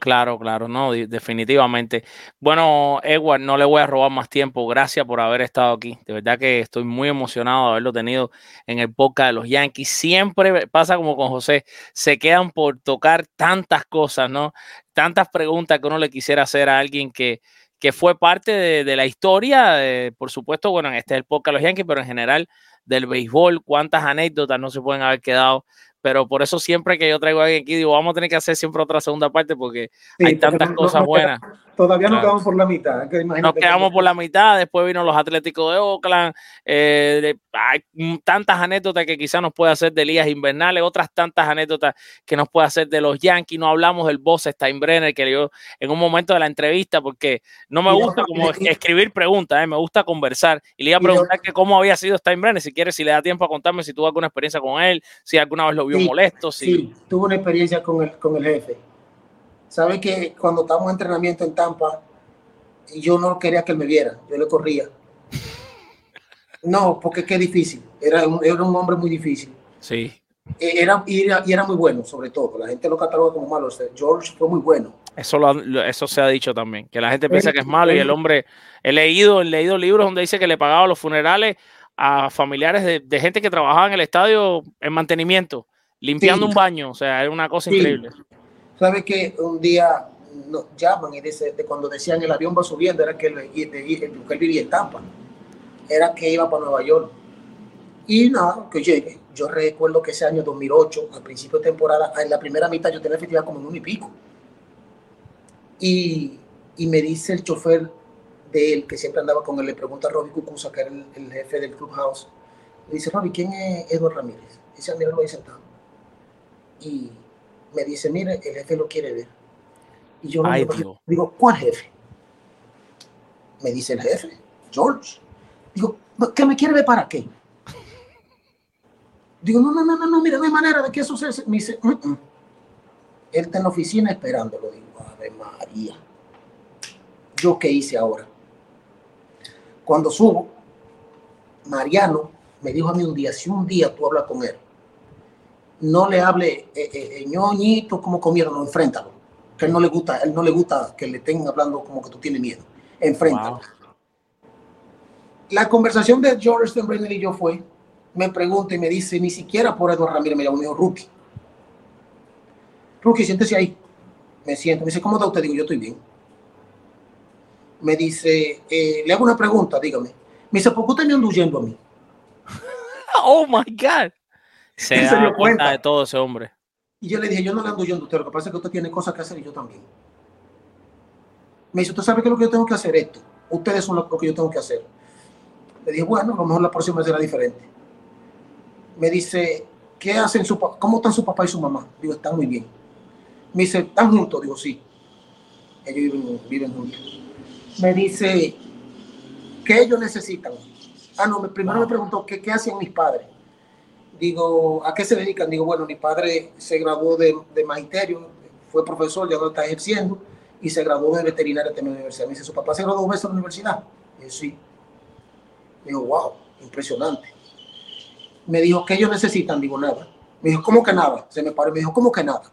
Claro, claro, no, definitivamente. Bueno, Edward, no le voy a robar más tiempo. Gracias por haber estado aquí. De verdad que estoy muy emocionado de haberlo tenido en el podcast de los Yankees. Siempre pasa como con José, se quedan por tocar tantas cosas, ¿no? Tantas preguntas que uno le quisiera hacer a alguien que, que fue parte de, la historia, por supuesto, bueno, en este es el de los Yankees, pero en general del béisbol, cuántas anécdotas no se pueden haber quedado. Pero por eso siempre que yo traigo a alguien aquí, digo, vamos a tener que hacer siempre otra segunda parte porque Sí, hay tantas no- cosas no buenas. queda- Todavía nos Claro. quedamos por la mitad. que Nos quedamos por la mitad, después vino los Atléticos de Oakland, eh, de- hay tantas anécdotas que quizás nos puede hacer de ligas invernales, otras tantas anécdotas que nos puede hacer de los Yankees, no hablamos del boss Steinbrenner que yo en un momento de la entrevista, porque no me Y gusta como y- escribir preguntas, eh, me gusta conversar, y le iba a preguntar que cómo había sido Steinbrenner, si quiere, si le da tiempo a contarme si tuvo alguna experiencia con él, si alguna vez lo vio Sí, molesto, si... Sí, tuve una experiencia con el, con el jefe. Sabe que cuando estábamos en entrenamiento en Tampa, yo no quería que él me viera, yo le corría. No, porque qué difícil. Era un, era un hombre muy difícil. sí. Eh, Era, y, era, y era muy bueno, sobre todo. La gente lo cataloga como malo. O sea, George fue muy bueno. Eso, lo, eso se ha dicho también, que la gente piensa que es malo y el hombre, he leído, he leído libros donde dice que le pagaba los funerales a familiares de, de gente que trabajaba en el estadio en mantenimiento, limpiando Sí. un baño. O sea, era una cosa Sí. increíble. ¿Sabe que un día nos llaman y dice, de cuando decían el avión va subiendo, era que él, y- y- él vivía en Tampa, era que iba para Nueva York. Y nada, que llegue. Yo recuerdo que ese año 2008, al principio de temporada, en la primera mitad yo tenía efectividad como en uno y pico. Y, y me dice el chofer de él, que siempre andaba con él, le pregunta a Robbie Cucusa, que era el, el jefe del clubhouse, le dice, Robbie, ¿quién es Edward Ramírez? Dice, míralo ahí sentado. Y me dice, mire, el jefe lo quiere ver. Y yo Ay, digo, ¿cuál jefe? Me dice el jefe, George. Digo, ¿qué me quiere ver para qué? Digo, no, no, no, no, no, mira, no hay manera de que eso se... Me dice, "Mm, mm". él está en la oficina esperándolo. Digo, Ave María. ¿Yo qué hice ahora? Cuando subo, Mariano me dijo a mí un día, si un día tú hablas con él, no le hable eh, eh, eh, ñoñito como comieron, no, enfréntalo. Que él no le gusta, él no le gusta que le estén hablando como que tú tienes miedo. Enfréntalo. Wow. La conversación de George Steinbrenner y yo fue, me pregunta y me dice, ni siquiera por Eduardo Ramírez me llamó, me dijo, Rookie. Rookie, siéntese ahí. Me siento, me dice, ¿cómo está usted? Digo, yo estoy bien. Me dice, eh, le hago una pregunta, dígame. Me dice, ¿por qué usted me anda huyendo a mí? Oh my God. Se dio cuenta cuenta. de todo ese hombre. Y yo le dije, yo no le ando huyendo a usted, lo que pasa es que usted tiene cosas que hacer y yo también. Me dice, ¿usted sabe qué es lo que yo tengo que hacer esto? Ustedes son lo que yo tengo que hacer. Le dije, bueno, a lo mejor la próxima será diferente. Me dice, ¿qué hacen su ¿Cómo están su papá y su mamá? Digo, están muy bien. Me dice, ¿están juntos? Digo, sí. Ellos viven, viven juntos. Me dice, ¿qué ellos necesitan? Ah, no, me- primero me preguntó, ¿qué, qué hacían mis padres? Digo, ¿a qué se dedican? Digo, bueno, mi padre se graduó de, de magisterio, fue profesor, ya no está ejerciendo, y se graduó de veterinaria también en la universidad. Me dice, ¿su papá se graduó dos veces en la universidad? Digo, sí. Digo, wow, impresionante. Me dijo, ¿qué ellos necesitan? Digo, nada. Me dijo, ¿cómo que nada? Se me paró y me dijo, ¿cómo que nada?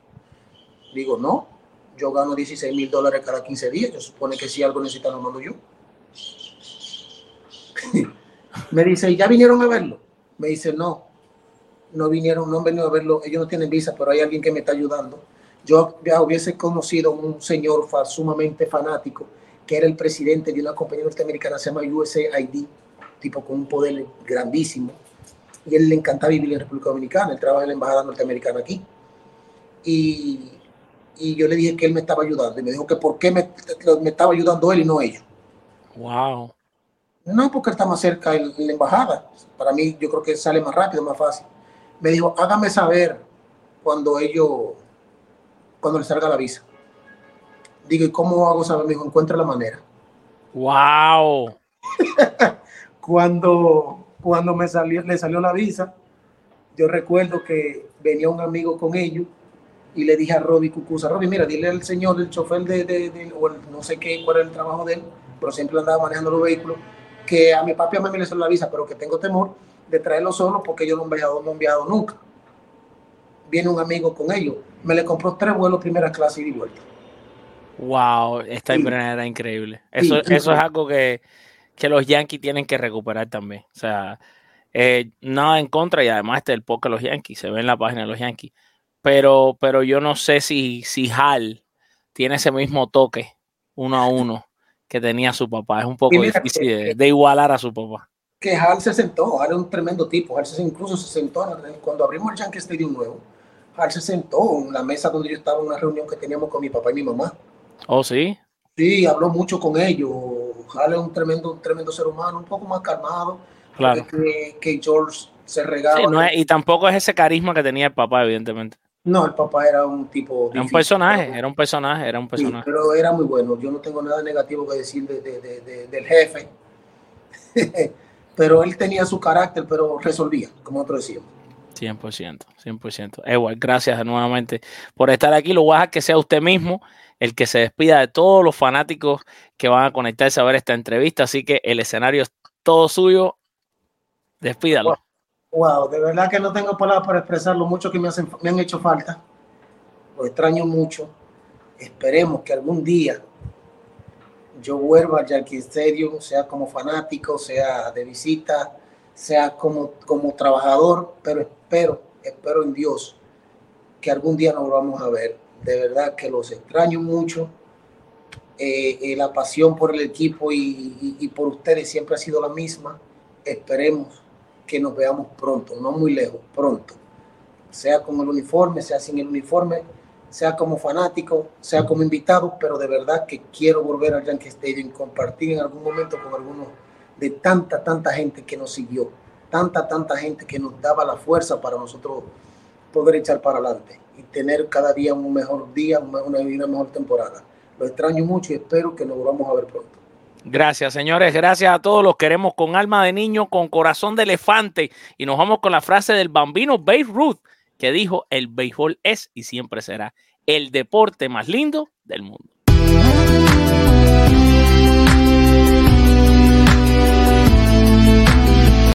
Digo, no, yo gano 16 mil dólares cada 15 días. Yo supone que si algo necesitan, lo mando yo. me dice, ¿y ya vinieron a verlo? Me dice, no, no vinieron, no han venido a verlo. Ellos no tienen visa, pero hay alguien que me está ayudando. Yo ya hubiese conocido un señor fa- sumamente fanático, que era el presidente de una compañía norteamericana, se llama USAID, tipo con un poder grandísimo. Y él le encantaba vivir en República Dominicana, él trabaja en la embajada norteamericana aquí. Y, y yo le dije que él me estaba ayudando. Y me dijo que por qué me, me estaba ayudando él y no ellos. Wow. No, porque él está más cerca en la embajada. Para mí, yo creo que sale más rápido, más fácil. Me dijo, hágame saber cuando ellos, cuando le salga la visa. Digo, ¿y cómo hago saber? Me dijo, encuentra la manera. Wow. Cuando, cuando me salió, le salió la visa, yo recuerdo que venía un amigo con ellos y le dije a Robbie Cucusa, Robbie, mira, dile al señor, el chofer de, de, de- o el- no sé qué, cuál era el trabajo de él, pero siempre andaba manejando los vehículos, que a mi papi y a mí le salió la visa, pero que tengo temor de traerlo solo porque yo no he enviado, no he enviado nunca. Viene un amigo con ellos, me le compró tres vuelos primera clase y de vuelta. Wow. Esta Sí. era increíble. Eso, Sí. eso es algo que, que los Yankees tienen que recuperar también. O sea, eh, nada en contra y además este es el podcast de los Yankees, se ve en la página de los Yankees. Pero, pero yo no sé si, si Hal tiene ese mismo toque uno a uno que tenía su papá. Es un poco mira difícil de, de igualar a su papá. Que Hal se sentó, Hal es un tremendo tipo, Hal se, incluso se sentó cuando abrimos el Yankee Stadium nuevo, Hal se sentó en la mesa donde yo estaba en una reunión que teníamos con mi papá y mi mamá. Oh, sí. Sí, habló mucho con ellos. Hal es un tremendo, un tremendo ser humano, un poco más calmado Claro. que, que George se regaba. Sí, no es- y tampoco es ese carisma que tenía el papá, evidentemente. No, el papá era un tipo Era un difícil, personaje, pero- era un personaje, era un sí, personaje. pero era muy bueno. Yo no tengo nada negativo que decir de- de- de- de- del jefe. pero él tenía su carácter, pero resolvía, como nosotros decíamos. 100%, 100%. Igual, gracias nuevamente por estar aquí. Lo voy a dejar que sea usted mismo el que se despida de todos los fanáticos que van a conectarse a ver esta entrevista. Así que el escenario es todo suyo. Despídalo. Wow, de verdad que no tengo palabras para expresar lo mucho que me, hacen, me han hecho falta. Lo extraño mucho. Esperemos que algún día yo vuelva al Yankee Stadium, sea como fanático, sea de visita, sea como, como trabajador, pero espero, espero en Dios que algún día nos vamos a ver. De verdad que los extraño mucho. Eh, eh, la pasión por el equipo y, y- y por ustedes siempre ha sido la misma. Esperemos que nos veamos pronto, no muy lejos, pronto. Sea con el uniforme, sea sin el uniforme, sea como fanático, sea como invitado, pero de verdad que quiero volver al Yankee Stadium compartir en algún momento con algunos de tanta, tanta gente que nos siguió, tanta, tanta gente que nos daba la fuerza para nosotros poder echar para adelante y tener cada día un mejor día, una una mejor temporada. Lo extraño mucho y espero que nos volvamos a ver pronto. Gracias, señores. Gracias a todos. Los queremos con alma de niño, con corazón de elefante. Y nos vamos con la frase del bambino Babe Ruth, que dijo: El béisbol es y siempre será el deporte más lindo del mundo.